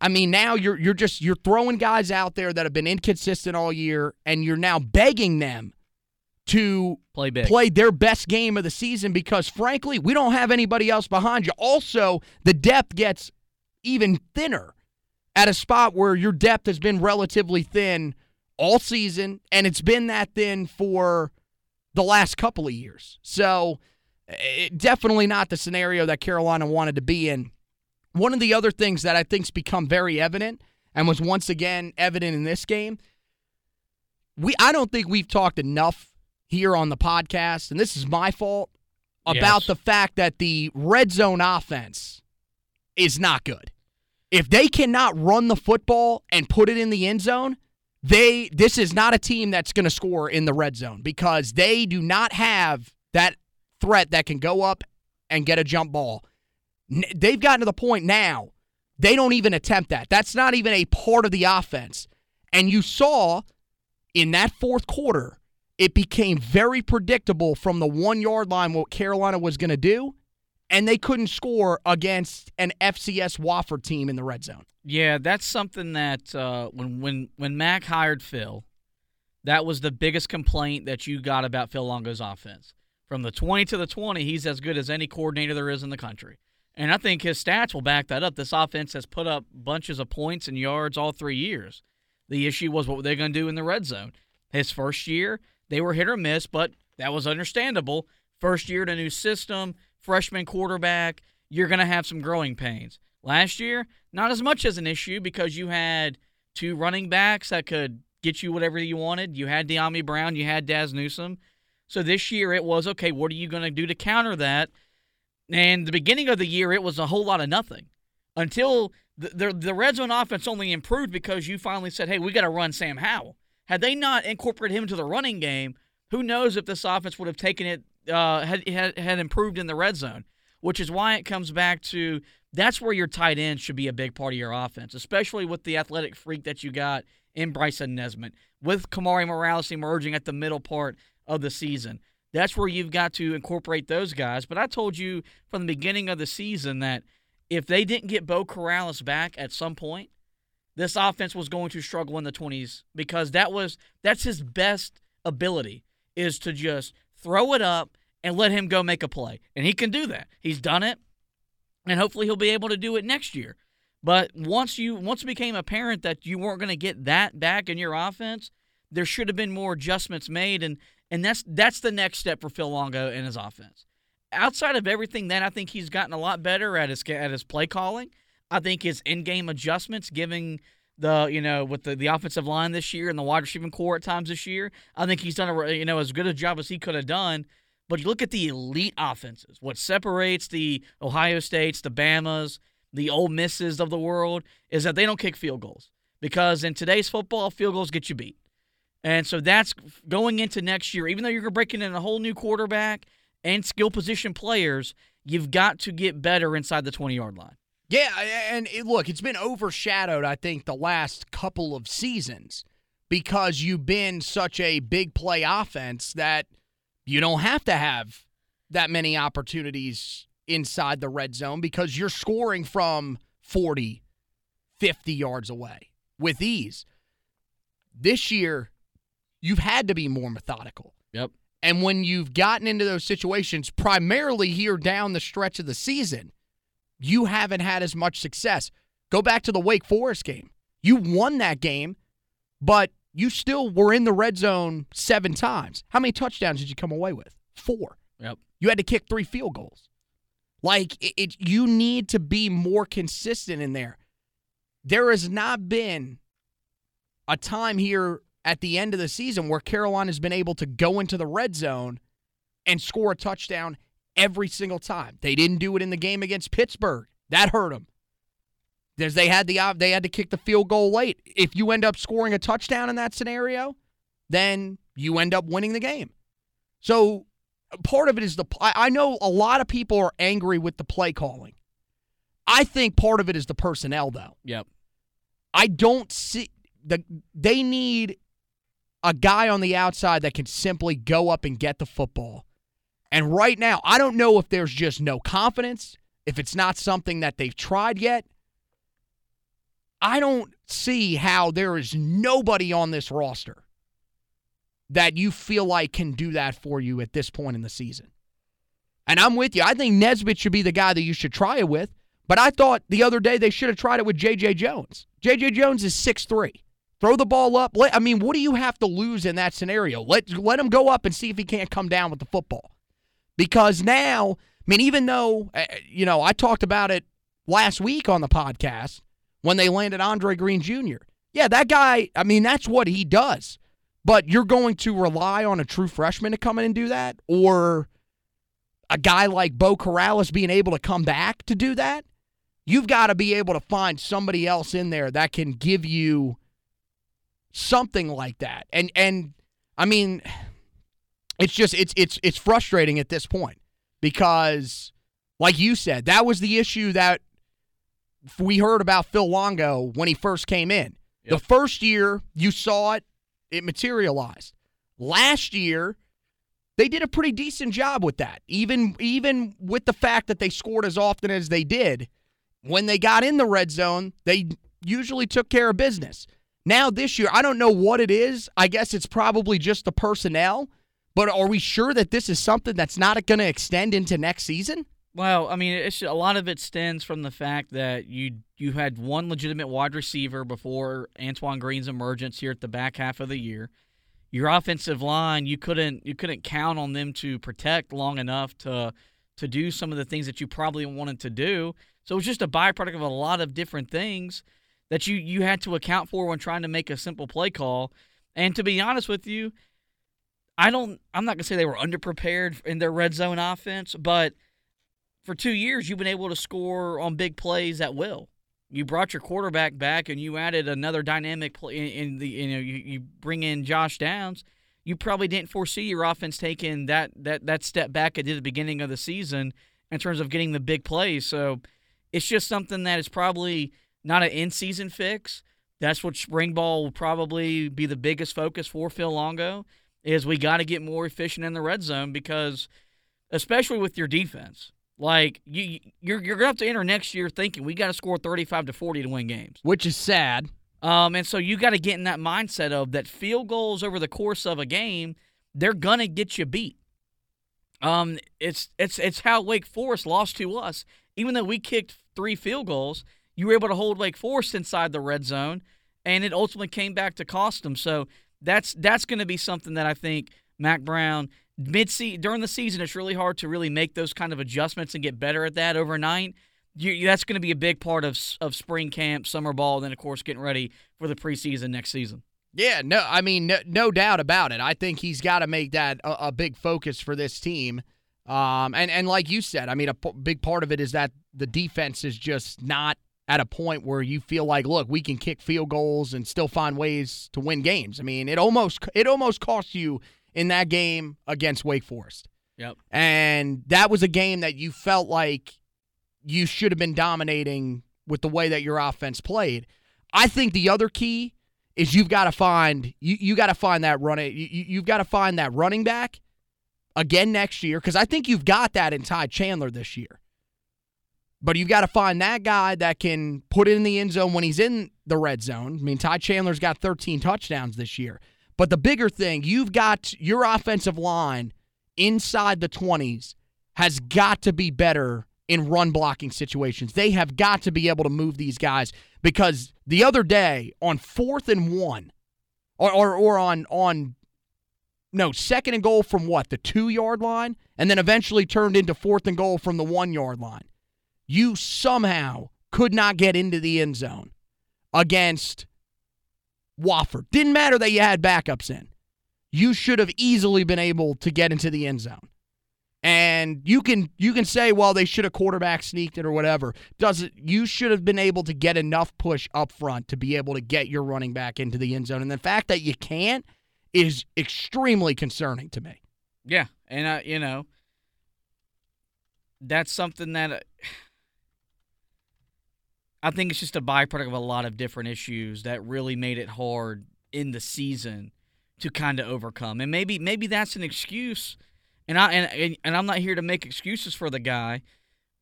I mean now you're you're just you're throwing guys out there that have been inconsistent all year, and you're now begging them to play big. play their best game of the season because frankly, we don't have anybody else behind you. Also, the depth gets even thinner at a spot where your depth has been relatively thin all season and it's been that thin for the last couple of years. So, it, definitely not the scenario that Carolina wanted to be in. One of the other things that I think's become very evident and was once again evident in this game, we I don't think we've talked enough here on the podcast, and this is my fault, about Yes. the fact that the red zone offense is not good. If they cannot run the football and put it in the end zone, they this is not a team that's going to score in the red zone because they do not have that threat that can go up and get a jump ball. They've gotten to the point now they don't even attempt that. That's not even a part of the offense. And you saw in that fourth quarter, it became very predictable from the one yard line what Carolina was going to do, and they couldn't score against an FCS Wofford team in the red zone. Yeah, that's something that uh, when when when Mack hired Phil, that was the biggest complaint that you got about Phil Longo's offense. From the 20 to the 20, he's as good as any coordinator there is in the country. And I think his stats will back that up. This offense has put up bunches of points and yards all three years. The issue was what were they going to do in the red zone? His first year, they were hit or miss, but that was understandable. First year to new system, freshman quarterback, you're going to have some growing pains. Last year, not as much as an issue because you had two running backs that could get you whatever you wanted. You had Dyami Brown, you had Dazz Newsome. So this year it was okay. What are you going to do to counter that? And the beginning of the year, it was a whole lot of nothing until the, the the red zone offense only improved because you finally said, "Hey, we got to run Sam Howell." Had they not incorporated him into the running game, who knows if this offense would have taken it uh, had, had had improved in the red zone. Which is why it comes back to that's where your tight end should be a big part of your offense, especially with the athletic freak that you got in Bryson Nesbitt, with Kamari Morales emerging at the middle part of the season. That's where you've got to incorporate those guys. But I told you from the beginning of the season that if they didn't get Beau Corrales back at some point, this offense was going to struggle in the 20s because that was that's his best ability is to just throw it up and let him go make a play. And he can do that. He's done it. And hopefully he'll be able to do it next year. But once you once it became apparent that you weren't going to get that back in your offense, there should have been more adjustments made and and that's that's the next step for Phil Longo and his offense. Outside of everything that I think he's gotten a lot better at his at his play calling. I think his in-game adjustments giving the you know with the, the offensive line this year and the wide receiving core at times this year, I think he's done a you know as good a job as he could have done. But you look at the elite offenses. What separates the Ohio States, the Bamas, the Ole Misses of the world is that they don't kick field goals because in today's football, field goals get you beat. And so that's going into next year. Even though you're breaking in a whole new quarterback and skill position players, you've got to get better inside the 20 yard line. Yeah, and it, look, it's been overshadowed, I think, the last couple of seasons because you've been such a big play offense that you don't have to have that many opportunities inside the red zone because you're scoring from 40, 50 yards away with ease. This year, you've had to be more methodical. Yep. And when you've gotten into those situations, primarily here down the stretch of the season, you haven't had as much success. Go back to the Wake Forest game. You won that game, but you still were in the red zone seven times. How many touchdowns did you come away with? Four. Yep. You had to kick three field goals. Like it, it you need to be more consistent in there. There has not been a time here at the end of the season where Carolina has been able to go into the red zone and score a touchdown every single time. They didn't do it in the game against Pittsburgh. That hurt them. There's they had the they had to kick the field goal late. If you end up scoring a touchdown in that scenario, then you end up winning the game. So part of it is the I I know a lot of people are angry with the play calling. I think part of it is the personnel though. Yep. I don't see the they need a guy on the outside that can simply go up and get the football. And right now, I don't know if there's just no confidence, if it's not something that they've tried yet. I don't see how there is nobody on this roster that you feel like can do that for you at this point in the season. And I'm with you. I think Nesbitt should be the guy that you should try it with. But I thought the other day they should have tried it with J.J. Jones. J.J. Jones is 6'3. Throw the ball up. Let, I mean, what do you have to lose in that scenario? Let, let him go up and see if he can't come down with the football. Because now, I mean, even though, uh, you know, I talked about it last week on the podcast when they landed Andre Greene Jr. Yeah, that guy, I mean, that's what he does. But you're going to rely on a true freshman to come in and do that? Or a guy like Beau Corrales being able to come back to do that? You've got to be able to find somebody else in there that can give you something like that. And and I mean it's just it's it's it's frustrating at this point because like you said, that was the issue that we heard about Phil Longo when he first came in. Yep. The first year you saw it, it materialized. Last year, they did a pretty decent job with that. Even even with the fact that they scored as often as they did, when they got in the red zone, they usually took care of business. Now this year, I don't know what it is. I guess it's probably just the personnel, but are we sure that this is something that's not going to extend into next season? Well, I mean, it's a lot of it stems from the fact that you you had one legitimate wide receiver before Antoine Green's emergence here at the back half of the year. Your offensive line, you couldn't you couldn't count on them to protect long enough to to do some of the things that you probably wanted to do. So it was just a byproduct of a lot of different things that you you had to account for when trying to make a simple play call. And to be honest with you, I don't I'm not to say they were underprepared in their red zone offense, but for 2 years you've been able to score on big plays at will. You brought your quarterback back and you added another dynamic play in, in the you know you, you bring in Josh Downs. You probably didn't foresee your offense taking that that that step back at the beginning of the season in terms of getting the big plays. So it's just something that is probably not an in-season fix. That's what spring ball will probably be the biggest focus for Phil Longo is we got to get more efficient in the red zone because especially with your defense. Like you you're you're going to have to enter next year thinking we got to score 35 to 40 to win games. Which is sad. Um and so you got to get in that mindset of that field goals over the course of a game, they're going to get you beat. Um it's it's it's how Wake Forest lost to us. Even though we kicked 3 field goals, you were able to hold Wake Forest inside the red zone and it ultimately came back to cost them. So that's that's going to be something that I think Mack Brown mid during the season it's really hard to really make those kind of adjustments and get better at that overnight. You, that's going to be a big part of of spring camp, summer ball, and then of course getting ready for the preseason next season. Yeah, no, I mean, no, no doubt about it. I think he's got to make that a, a, big focus for this team. Um, and and like you said, I mean, a p- big part of it is that the defense is just not at a point where you feel like, look, we can kick field goals and still find ways to win games. I mean, it almost it almost cost you in that game against Wake Forest. Yep. And that was a game that you felt like you should have been dominating with the way that your offense played. I think the other key is you've got to find you, you got to find that running you, you've got to find that running back again next year because I think you've got that in Ty Chandler this year. But you've got to find that guy that can put it in the end zone when he's in the red zone. I mean, Ty Chandler's got 13 touchdowns this year. But the bigger thing, you've got your offensive line inside the 20s has got to be better in run blocking situations. They have got to be able to move these guys because the other day on fourth and one, or or, or on on no second and goal from what the two yard line, and then eventually turned into fourth and goal from the one yard line. You somehow could not get into the end zone against Wofford. Didn't matter that you had backups in. You should have easily been able to get into the end zone. And you can you can say, well, they should have quarterback sneaked it or whatever. Does it you should have been able to get enough push up front to be able to get your running back into the end zone. And the fact that you can't is extremely concerning to me. Yeah, and uh, you know, that's something that I think it's just a byproduct of a lot of different issues that really made it hard in the season to kind of overcome. And maybe maybe that's an excuse and I and and I'm not here to make excuses for the guy,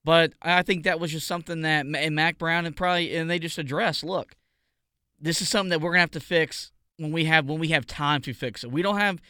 but I think that was just something that and Mack Brown and probably and they just addressed. Look, this is something that we're gonna have to fix when we have when we have time to fix it. We don't have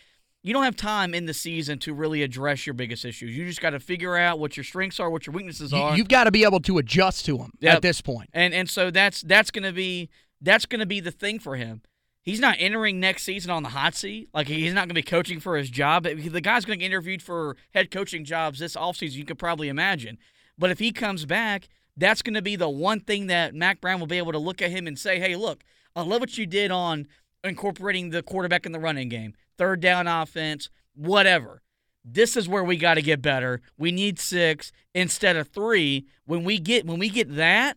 you don't have time in the season to really address your biggest issues. You just got to figure out what your strengths are, what your weaknesses are. You, have got to be able to adjust to them yep. at this point. And and so that's that's going to be that's going to be the thing for him he's not entering next season on the hot seat. Like he's not going to be coaching for his job. The guy's going to get interviewed for head coaching jobs this offseason. You could probably imagine. But if he comes back, that's going to be the one thing that Mack Brown will be able to look at him and say, "Hey, look, I love what you did on incorporating the quarterback in the running game, third down offense, whatever." This is where we got to get better. We need six instead of three. When we get when we get that,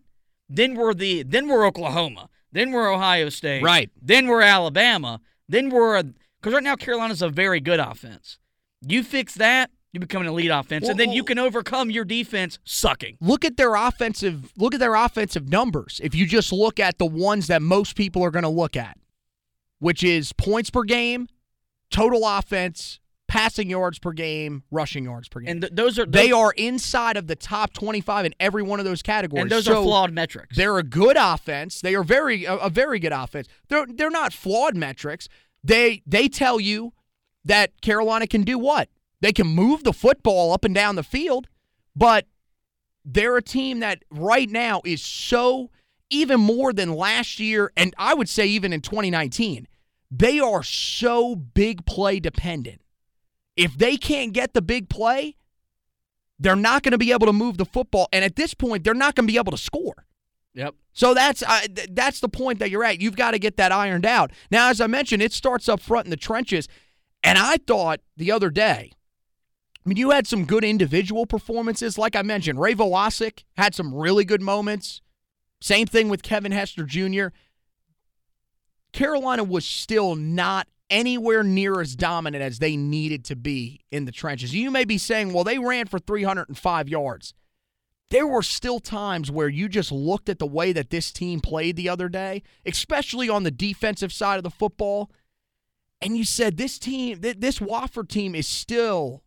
then we're the then we're Oklahoma. Then we're Ohio State. Right. Then we're Alabama. Then we're because right now Carolina's a very good offense. You fix that, you become an elite offense, well, and then you can overcome your defense sucking. Look at their offensive. Look at their offensive numbers. If you just look at the ones that most people are going to look at, which is points per game, total offense, passing yards per game, rushing yards per game. And th- those are those, they are inside of the top 25 in every one of those categories. And those so are flawed metrics. They're a good offense. They are very a, a very good offense. They're they're not flawed metrics. They they tell you that Carolina can do what? They can move the football up and down the field, but they're a team that right now is so even more than last year and I would say even in 2019. They are so big play dependent if they can't get the big play, they're not going to be able to move the football, and at this point, they're not going to be able to score. Yep. So that's uh, th- that's the point that you're at. You've got to get that ironed out. Now, as I mentioned, it starts up front in the trenches, and I thought the other day. I mean, you had some good individual performances. Like I mentioned, Ray Vohasek had some really good moments. Same thing with Kevin Hester Jr. Carolina was still not anywhere near as dominant as they needed to be in the trenches. You may be saying, well, they ran for 305 yards. There were still times where you just looked at the way that this team played the other day, especially on the defensive side of the football, and you said, this team, this Wofford team is still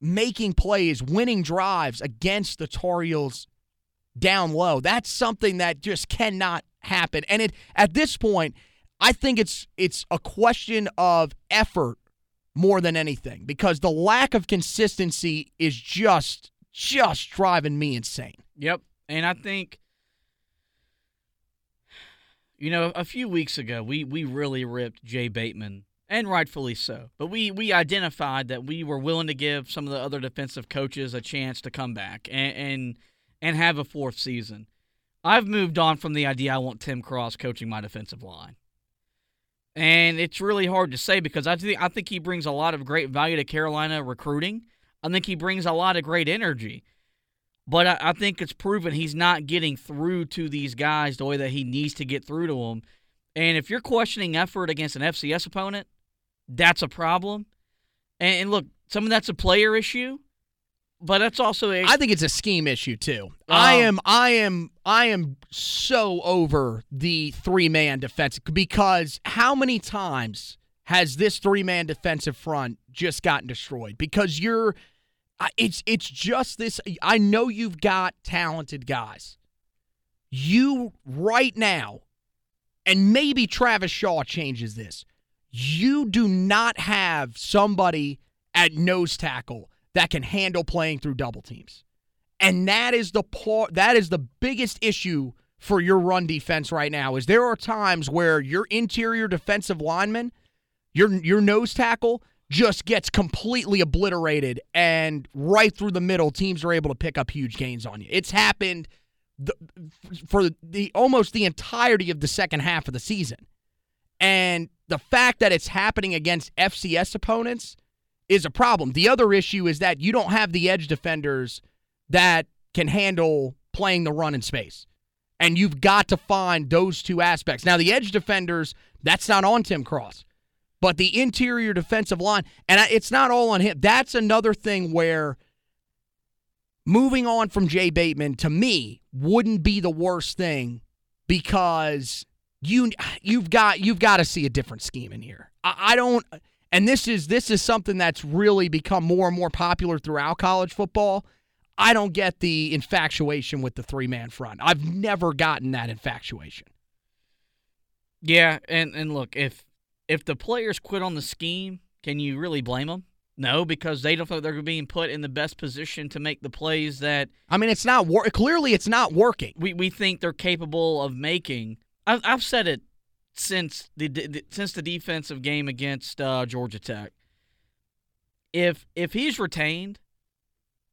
making plays, winning drives against the Tar Heels down low. That's something that just cannot happen. And it at this point, I think it's it's a question of effort more than anything because the lack of consistency is just just driving me insane. Yep. And I think you know, a few weeks ago we we really ripped Jay Bateman and rightfully so. But we we identified that we were willing to give some of the other defensive coaches a chance to come back and and, and have a fourth season. I've moved on from the idea I want Tim Cross coaching my defensive line. And it's really hard to say because I think I think he brings a lot of great value to Carolina recruiting. I think he brings a lot of great energy. But I, I think it's proven he's not getting through to these guys the way that he needs to get through to them. And if you're questioning effort against an FCS opponent, that's a problem. And, and look, some of that's a player issue but that's also a. I think it's a scheme issue too. Um, I am, I am, I am so over the three man defense because how many times has this three man defensive front just gotten destroyed? Because you're, it's it's just this. I know you've got talented guys. You right now, and maybe Travis Shaw changes this. You do not have somebody at nose tackle that can handle playing through double teams. And that is the part that is the biggest issue for your run defense right now is there are times where your interior defensive lineman, your your nose tackle just gets completely obliterated and right through the middle teams are able to pick up huge gains on you. It's happened the, for the almost the entirety of the second half of the season. And the fact that it's happening against FCS opponents is a problem. The other issue is that you don't have the edge defenders that can handle playing the run in space. And you've got to find those two aspects. Now, the edge defenders, that's not on Tim Cross, but the interior defensive line, and it's not all on him. That's another thing where moving on from Jay Bateman to me wouldn't be the worst thing because you you've got you've got to see a different scheme in here. I, I don't and this is this is something that's really become more and more popular throughout college football. I don't get the infatuation with the three man front. I've never gotten that infatuation. Yeah, and and look, if if the players quit on the scheme, can you really blame them? No, because they don't feel they're being put in the best position to make the plays that. I mean, it's not wor- clearly it's not working. We we think they're capable of making. I've, I've said it since the, the, since the defensive game against uh, Georgia Tech. If if he's retained,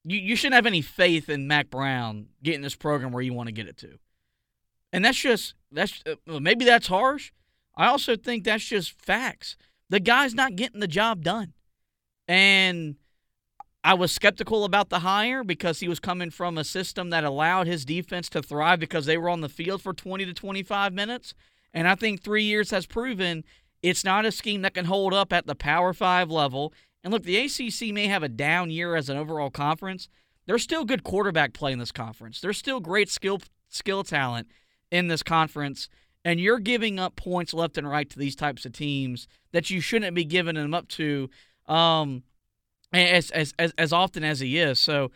you you shouldn't have any faith in Mack Brown getting this program where you want to get it to. And that's just that's uh, maybe that's harsh. I also think that's just facts. The guy's not getting the job done. And I was skeptical about the hire because he was coming from a system that allowed his defense to thrive because they were on the field for 20 to 25 minutes. And I think three years has proven it's not a scheme that can hold up at the Power Five level. And look, the ACC may have a down year as an overall conference. There's still good quarterback play in this conference. There's still great skill skill talent in this conference. And you're giving up points left and right to these types of teams that you shouldn't be giving them up to um, as, as as as often as he is. So,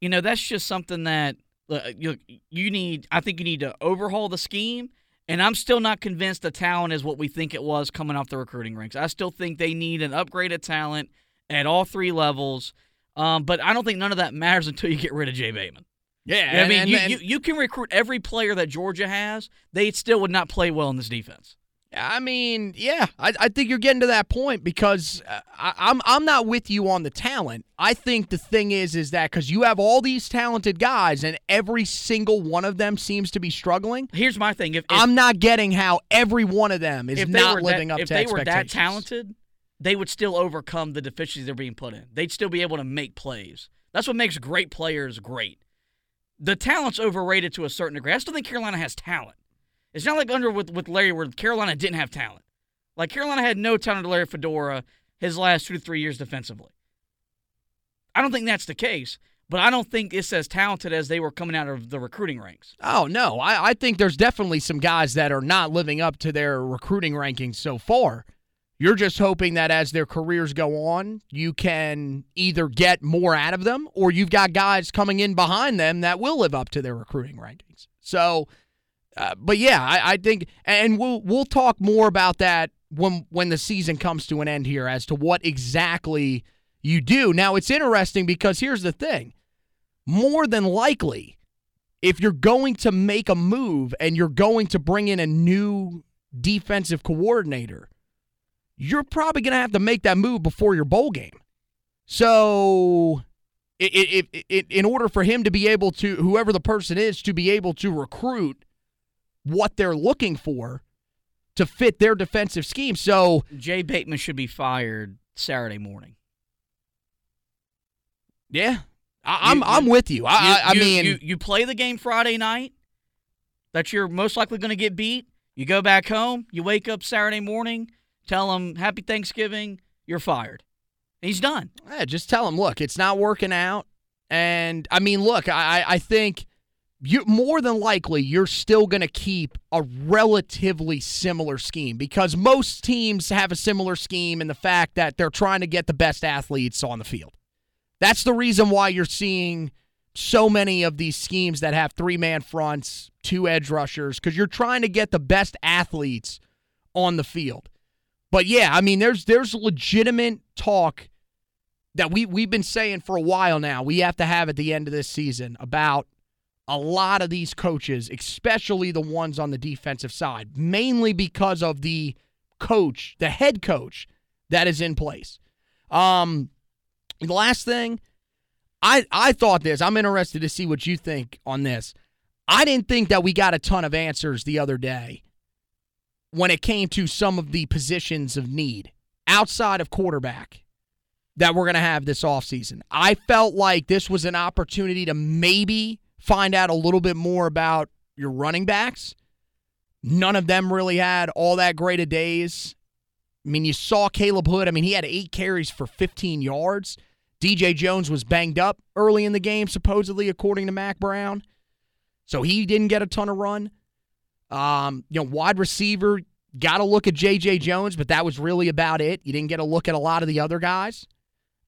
you know, that's just something that uh, you you need. I think you need to overhaul the scheme. And I'm still not convinced the talent is what we think it was coming off the recruiting ranks. I still think they need an upgraded talent at all three levels. Um, but I don't think none of that matters [LAUGHS] until you get rid of Jay Bateman. Yeah, I mean, and, you, and, you, you can recruit every player that Georgia has. They still would not play well in this defense. I mean, yeah, I, I think you're getting to that point because uh, I, I'm I'm not with you on the talent. I think the thing is is that because you have all these talented guys and every single one of them seems to be struggling. Here's my thing: if, if I'm not getting how every one of them is not living that, up if to they expectations. were that talented, they would still overcome the deficiencies they're being put in. They'd still be able to make plays. That's what makes great players great. The talent's overrated to a certain degree. I still think Carolina has talent. It's not like under with, with Larry where Carolina didn't have talent. Like Carolina had no talent to Larry Fedora his last two to three years defensively. I don't think that's the case, but I don't think it's as talented as they were coming out of the recruiting ranks. Oh no, I, I think there's definitely some guys that are not living up to their recruiting rankings so far. You're just hoping that as their careers go on, you can either get more out of them or you've got guys coming in behind them that will live up to their recruiting rankings. So uh, but yeah, I, I, think, and we'll we'll talk more about that when when the season comes to an end here as to what exactly you do. Now it's interesting because here's the thing: more than likely, if you're going to make a move and you're going to bring in a new defensive coordinator, you're probably going to have to make that move before your bowl game. So it, it, it, in order for him to be able to, whoever the person is, to be able to recruit what they're looking for to fit their defensive scheme. So Jay Bateman should be fired Saturday morning. Yeah, I, am I'm, I'm with you. I, you, I mean, you, you play the game Friday night that you're most likely going to get beat. You go back home. You wake up Saturday morning. Tell him Happy Thanksgiving. You're fired. He's done. Yeah, just tell him, look, it's not working out. And I mean, look, I I think you more than likely you're still going to keep a relatively similar scheme because most teams have a similar scheme in the fact that they're trying to get the best athletes on the field. That's the reason why you're seeing so many of these schemes that have three man fronts, two edge rushers, because you're trying to get the best athletes on the field. But yeah, I mean, there's there's legitimate talk that we we've been saying for a while now. We have to have at the end of this season about a lot of these coaches, especially the ones on the defensive side, mainly because of the coach, the head coach that is in place. Um, the last thing, I I thought this. I'm interested to see what you think on this. I didn't think that we got a ton of answers the other day when it came to some of the positions of need outside of quarterback that we're going to have this offseason. I felt like this was an opportunity to maybe find out a little bit more about your running backs. None of them really had all that great of days. I mean, you saw Caleb Hood. I mean, he had eight carries for 15 yards. DJ Jones was banged up early in the game, supposedly, according to Mack Brown. So he didn't get a ton of run. Um, you know, wide receiver, got a look at J.J. Jones, but that was really about it. You didn't get a look at a lot of the other guys.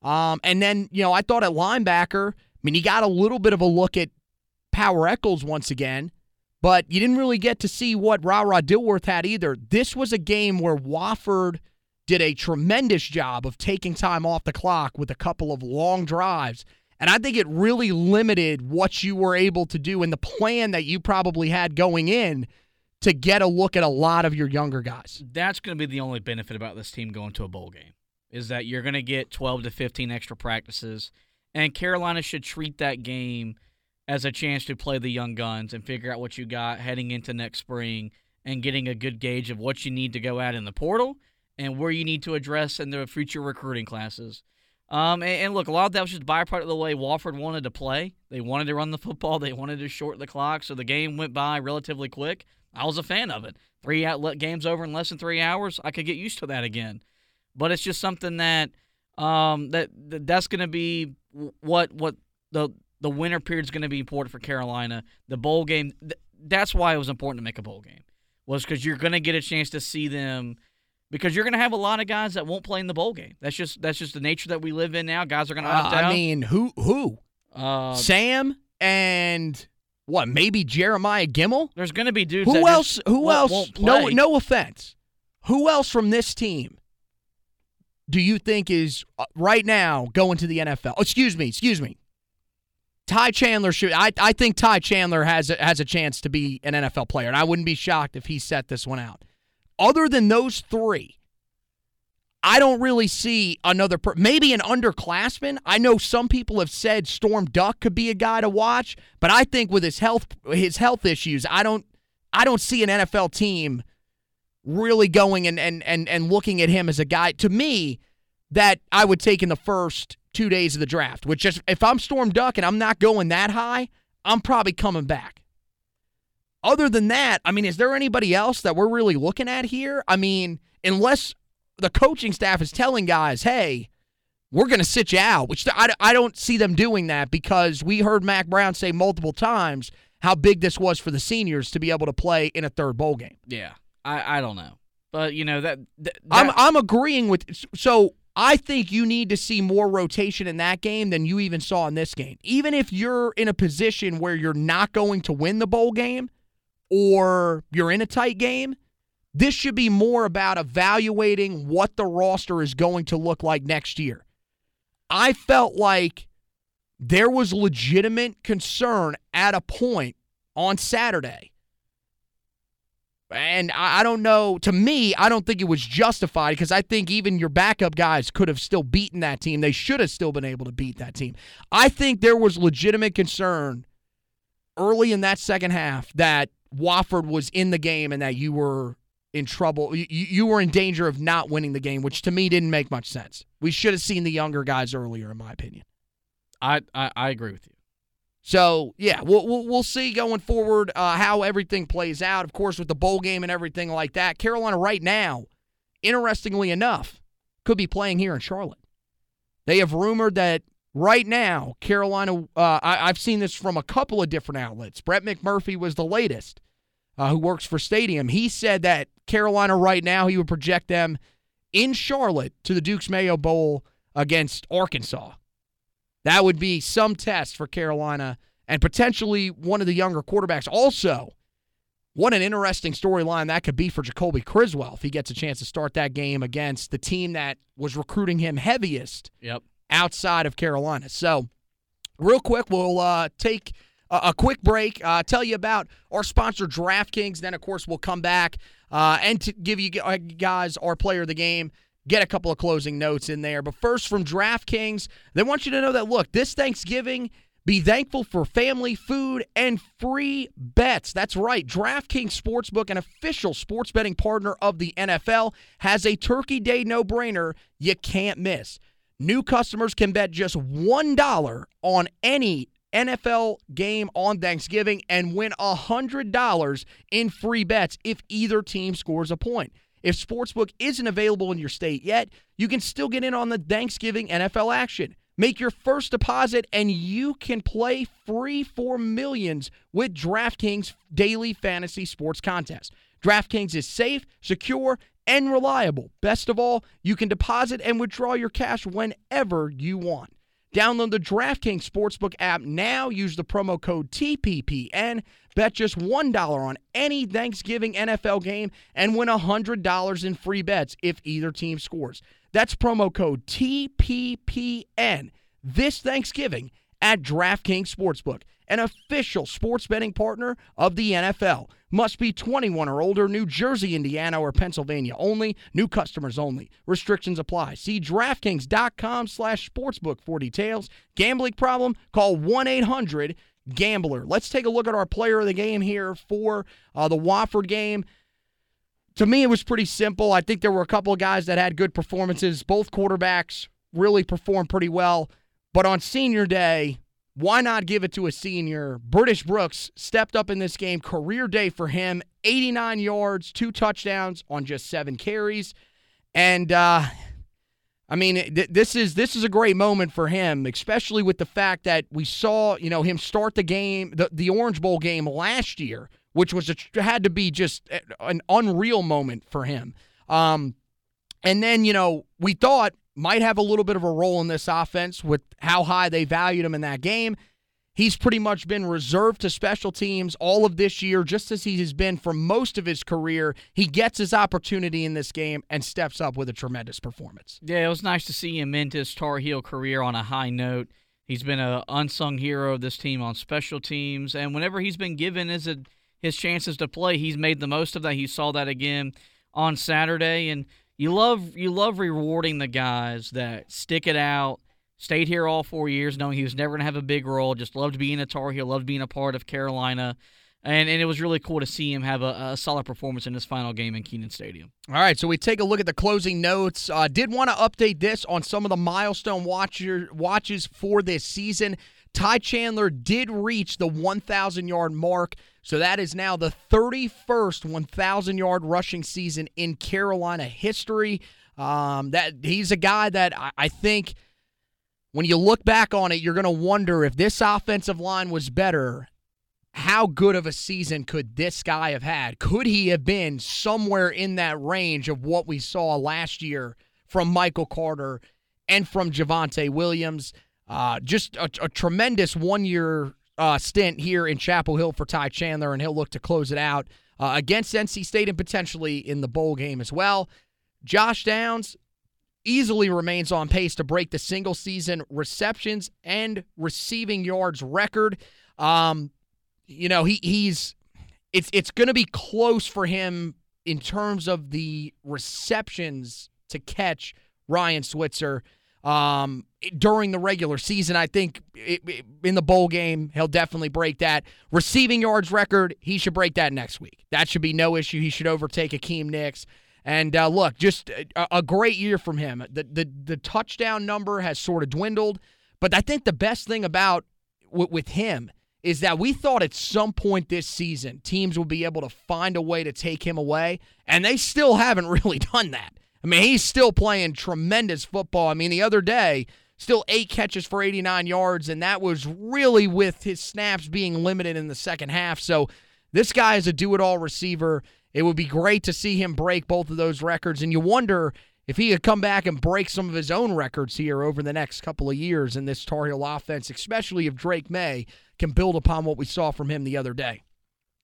Um, and then, you know, I thought at linebacker, I mean, you got a little bit of a look at Power Echols once again, but you didn't really get to see what Ra Ra Dilworth had either. This was a game where Wofford did a tremendous job of taking time off the clock with a couple of long drives. And I think it really limited what you were able to do and the plan that you probably had going in to get a look at a lot of your younger guys. That's going to be the only benefit about this team going to a bowl game is that you're going to get 12 to 15 extra practices and Carolina should treat that game as a chance to play the young guns and figure out what you got heading into next spring and getting a good gauge of what you need to go at in the portal and where you need to address in the future recruiting classes. Um, and, and, look, a lot of that was just byproduct of the way Wofford wanted to play. They wanted to run the [LAUGHS] football. They wanted to shorten the clock, so the game went by relatively quick. I was a fan of it. Three outlet games over in less than three hours. I could get used to that again. But it's just something that um, that, that that's going to be what what the the winter period is going to be important for Carolina. The bowl game. Th- that's why it was important to make a bowl game was because you're going to get a chance to see them because you're going to have a lot of guys that won't play in the bowl game. That's just that's just the nature that we live in now. Guys are going to opt uh, out. I mean, who who? Uh, Sam and what? Maybe Jeremiah Gemmel. There's going to be dudes. Who else? Who won't, else? Won't no, no offense. Who else from this team do you think is uh, right now going to the NFL? excuse me. Excuse me. Ty Chandler should. I, I think Ty Chandler has a, has a chance to be an NFL player, and I wouldn't be shocked if he set this one out. Other than those three, I don't really see another. Per- maybe an underclassman. I know some people have said Storm Duck could be a guy to watch, but I think with his health his health issues, I don't I don't see an NFL team really going and and and and looking at him as a guy to me that I would take in the first two days of the draft. Which just if I'm Storm Duck and I'm not going that high, I'm probably coming back. Other than that, I mean, is there anybody else that we're really looking at here? I mean, unless the coaching staff is telling guys, hey, we're going to sit you out, which I, I don't see them doing that because we heard Mack Brown say multiple times how big this was for the seniors to be able to play in a third bowl game. Yeah, I, I don't know. But, you know, that, that, that I'm, I'm agreeing with. So I think you need to see more rotation in that game than you even saw in this game. Even if you're in a position where you're not going to win the bowl game or you're in a tight game, this should be more about evaluating what the roster is going to look like next year. I felt like there was legitimate concern at a point on Saturday and I, don't know. To me, I don't think it was justified because I think even your backup guys could have still beaten that team. They should have still been able to beat that team. I think there was legitimate concern early in that second half that Wofford was in the game and that you were in trouble. You, you were in danger of not winning the game, which to me didn't make much sense. We should have seen the younger guys earlier, in my opinion. I, I, I agree with you. So yeah, we'll we'll, see going forward uh, how everything plays out. Of course, with the bowl game and everything like that, Carolina right now, interestingly enough, could be playing here in Charlotte. They have rumored that right now, Carolina. Uh, I, have seen this from a couple of different outlets. Brett McMurphy was the latest, uh, who works for Stadium. He said that Carolina right now he would project them in Charlotte to the Duke's Mayo Bowl against Arkansas That would be some test for Carolina and potentially one of the younger quarterbacks. Also, what an interesting storyline that could be for Jacoby Criswell if he gets a chance to start that game against the team that was recruiting him heaviest Yep. outside of Carolina. So, real quick, we'll uh, take a, a quick break, uh, tell you about our sponsor, DraftKings. Then, of course, we'll come back uh, and give you uh, guys our player of the game. Get a couple of closing notes in there. But first, from DraftKings, they want you to know that look, this Thanksgiving, be thankful for family, food, and free bets. That's right. DraftKings Sportsbook, an official sports betting partner of the NFL, has a Turkey Day no brainer you can't miss. New customers can bet just $1 on any NFL game on Thanksgiving and win $100 in free bets if either team scores a point. If Sportsbook isn't available in your state yet, you can still get in on the Thanksgiving NFL action. Make your first deposit and you can play free for millions with DraftKings Daily Fantasy Sports Contest. DraftKings is safe, secure, and reliable. Best of all, you can deposit and withdraw your cash whenever you want. Download the DraftKings Sportsbook app now. Use the promo code TPPN. Bet just $1 on any Thanksgiving NFL game and win $100 in free bets if either team scores. That's promo code TPPN this Thanksgiving at DraftKings Sportsbook, an official sports betting partner of the NFL. Must be 21 or older, New Jersey, Indiana, or Pennsylvania only. New customers only. Restrictions apply. See DraftKings.com slash sportsbook for details. Gambling problem? Call 1-800-GAMBLER. Let's take a look at our player of the game here for uh, the Wofford game. To me, it was pretty simple. I think there were a couple of guys that had good performances. Both quarterbacks really performed pretty well. But on senior day, why not give it to a senior? British Brooks stepped up in this game, career day for him 89 yards, two touchdowns on just seven carries. And, uh, I mean, th- this is this is a great moment for him, especially with the fact that we saw, you know, him start the game, the, the Orange Bowl game last year, which was a, had to be just an unreal moment for him. Um, and then, you know, we thought might have a little bit of a role in this offense with how high they valued him in that game. He's pretty much been reserved to special teams all of this year, just as he has been for most of his career. He gets his opportunity in this game and steps up with a tremendous performance. Yeah, it was nice to see him end his Tar Heel career on a high note. He's been an unsung hero of this team on special teams, and whenever he's been given his his chances to play, he's made the most of that. He saw that again on Saturday, and you love you love rewarding the guys that stick it out, stayed here all four years, knowing he was never going to have a big role. Just loved being a Tar Heel, loved being a part of Carolina. And, and it was really cool to see him have a, a solid performance in his final game in Kenan Stadium. All right, so we take a look at the closing notes. Uh, did want to update this on some of the milestone watcher, watches for this season. Ty Chandler did reach the 1,000 yard mark. So that is now the 31st 1,000 yard rushing season in Carolina history. Um, that he's a guy that I, I think when you look back on it, you're going to wonder if this offensive line was better. How good of a season could this guy have had? Could he have been somewhere in that range of what we saw last year from Michael Carter and from Javonte Williams? Uh, just a, a tremendous one year uh, stint here in Chapel Hill for Ty Chandler, and he'll look to close it out uh, against NC State and potentially in the bowl game as well. Josh Downs easily remains on pace to break the single season receptions and receiving yards record. Um, you know, he he's it's it's going to be close for him in terms of the receptions to catch Ryan Switzer um, during the regular season. I think it, it, in the bowl game, he'll definitely break that. Receiving yards record, he should break that next week. That should be no issue. He should overtake Hakeem Nicks. And uh, look, just a, a, great year from him. The, the the touchdown number has sort of dwindled, but I think the best thing about w- with him is that we thought at some point this season teams would be able to find a way to take him away, and they still haven't [LAUGHS] really done that. I mean, he's still playing tremendous football. I mean, the other day, still eight catches for 89 yards, and that was really with his snaps being limited in the second half. So this guy is a do it all receiver. It would be great to see him break both of those records, and you wonder if he could come back and break some of his own records here over the next couple of years in this Tar Heel offense, especially if Drake Maye can build upon what we saw from him the other day.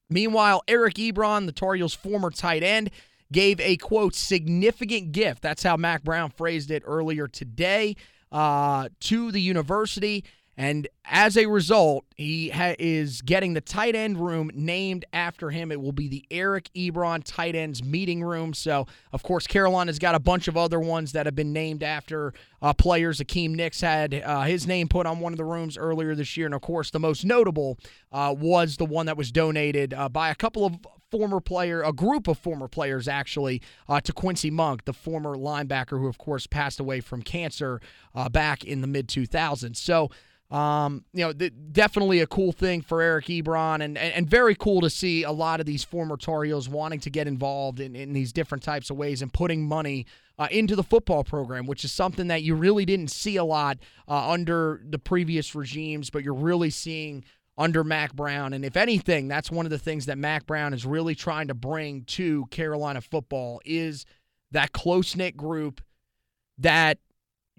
Meanwhile, Eric Ebron, the Tar Heels' former tight end, gave a quote significant gift. That's how Mack Brown phrased it earlier today uh, to the university. And as a result, he ha- is getting the tight end room named after him. It will be the Eric Ebron tight ends meeting room. So, of course, Carolina's got a bunch of other ones that have been named after uh, players. Hakeem Nicks had uh, his name put on one of the rooms earlier this year. And, of course, the most notable uh, was the one that was donated uh, by a couple of former player, a group of former players actually, uh, to Quincy Monk, the former linebacker who, of course, passed away from cancer uh, back in the mid 2000s. So, um, you know, th- definitely a cool thing for Eric Ebron, and, and, and very cool to see a lot of these former Tar wanting to get involved in, in these different types of ways and putting money uh, into the football program, which is something that you really didn't see a lot uh, under the previous regimes, but you're really seeing under Mack Brown. And if anything, that's one of the things that Mack Brown is really trying to bring to Carolina football is that close knit group that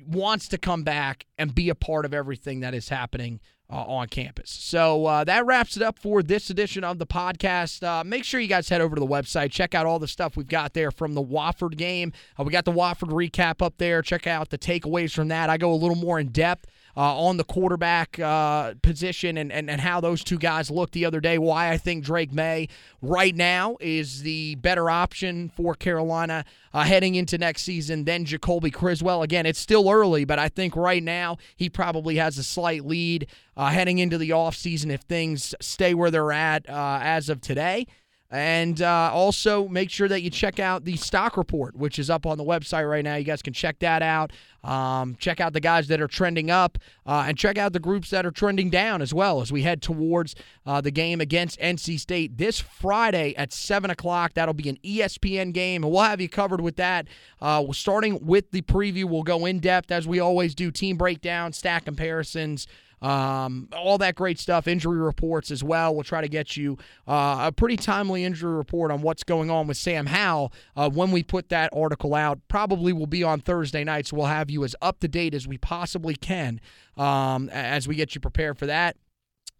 wants to come back and be a part of everything that is happening uh, on campus. So uh, that wraps it up for this edition of the podcast. Uh, make sure you guys head over to the website, check out all the stuff we've got there from the Wofford game. Uh, we got the Wofford recap up there. Check out the takeaways from that. I go a little more in depth uh, on the quarterback uh, position and, and, and how those two guys looked the other day. Why I think Drake Maye right now is the better option for Carolina uh, heading into next season than Jacoby Criswell. Again, it's still early, but I think right now he probably has a slight lead uh, heading into the offseason if things stay where they're at uh, as of today. And uh, also make sure that you check out the stock report, which is up on the website right now. You guys can check that out. Um, check out the guys that are trending up uh, and check out the groups that are trending down as well as we head towards uh, the game against NC State this Friday at 7 o'clock. That'll be an ESPN game, and we'll have you covered with that. Uh, starting with the preview, we'll go in depth as we always do team breakdown, stat comparisons. Um, all that great stuff, injury reports as well. We'll try to get you uh, a pretty timely injury report on what's going on with Sam Howell uh, when we put that article out. Probably will be on Thursday night, so we'll have you as up to date as we possibly can um, as we get you prepared for that.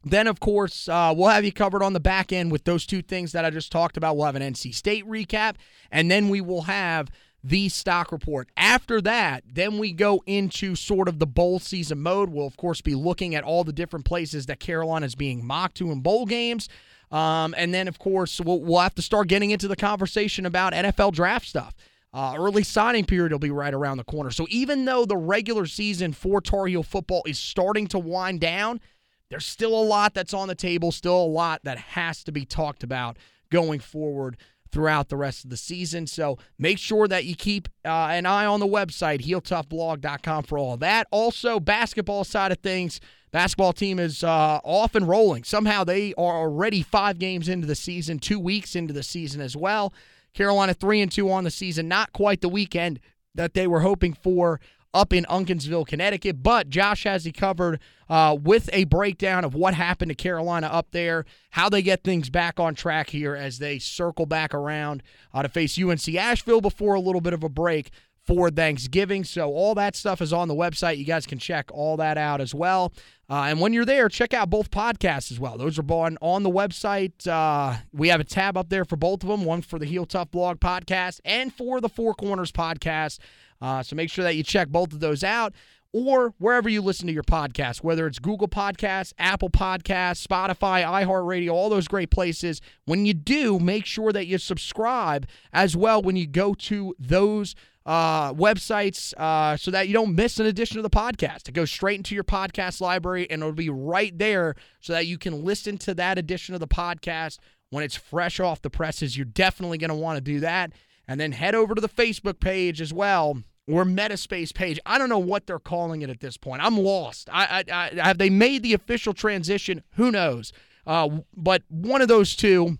Then, of course, uh, we'll have you covered on the back end with those two things that I just talked about. We'll have an NC State recap, and then we will have the stock report. After that, then we go into sort of the bowl season mode. We'll, of course, be looking at all the different places that Carolina is being mocked to in bowl games. Um, and then, of course, we'll, we'll have to start getting into the conversation about NFL draft stuff. Uh, early signing period will be right around the corner. So even though the regular season for Tar Heel football is starting to wind down, there's still a lot that's on the table, still a lot that has to be talked about going forward throughout the rest of the season. So make sure that you keep uh, an eye on the website, heeltoughblog.com, for all that. Also, basketball side of things. Basketball team is uh, off and rolling. Somehow they are already five games into the season, two weeks into the season as well. Carolina three and two on the season, not quite the weekend that they were hoping for up in Uncasville, Connecticut. But Josh has you covered uh, with a breakdown of what happened to Carolina up there, how they get things back on track here as they circle back around uh, to face UNC Asheville before a little bit of a break for Thanksgiving. So all that stuff is on the website. You guys can check all that out as well. Uh, and when you're there, check out both podcasts as well. Those are on on the website. Uh, we have a tab up there for both of them. One for the Heel Tough Blog podcast and for the Four Corners podcast. Uh, so make sure that you check both of those out or wherever you listen to your podcast, whether it's Google Podcasts, Apple Podcasts, Spotify, iHeartRadio, all those great places. When you do, make sure that you subscribe as well when you go to those uh, websites uh, so that you don't miss an edition of the podcast. It goes straight into your podcast library and it'll be right there so that you can listen to that edition of the podcast when it's fresh off the presses. You're definitely going to want to do that. And then head over to the Facebook page as well or Metaspace page. I don't know what they're calling it at this point. I'm lost. I, I, I have they made the official transition? Who knows? Uh, but one of those two,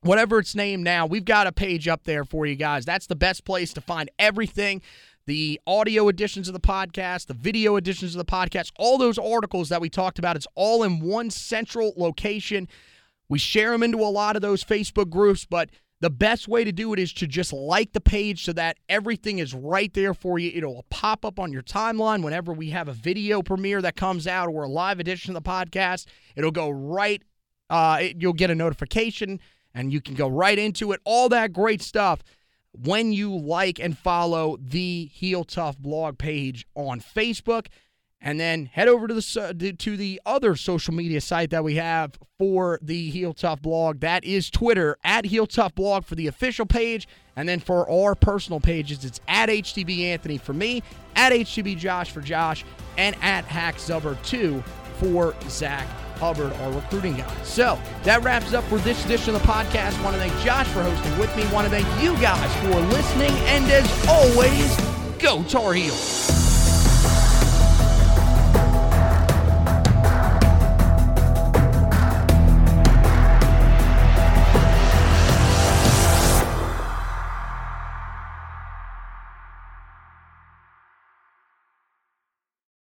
whatever it's named now, we've got a page up there for you guys. That's the best place to find everything. The audio editions of the podcast, the video editions of the podcast, all those articles that we talked about, it's all in one central location. We share them into a lot of those Facebook groups, but the best way to do it is to just like the page so that everything is right there for you. It'll pop up on your timeline whenever we have a video premiere that comes out or a live edition of the podcast. It'll go right, uh, it, you'll get a notification and you can go right into it. All that great stuff when you like and follow the Heel Tough blog page on Facebook. And then head over to the to the other social media site that we have for the Heel Tough blog. That is Twitter at Heel Tough blog for the official page, and then for our personal pages, it's at HTB Anthony for me, at HTB Josh for Josh, and at Hack two for Zach Hubbard, our recruiting guy. So that wraps up for this edition of the podcast. Want to thank Josh for hosting with me. Want to thank you guys for listening, and as always, go Tar Heels.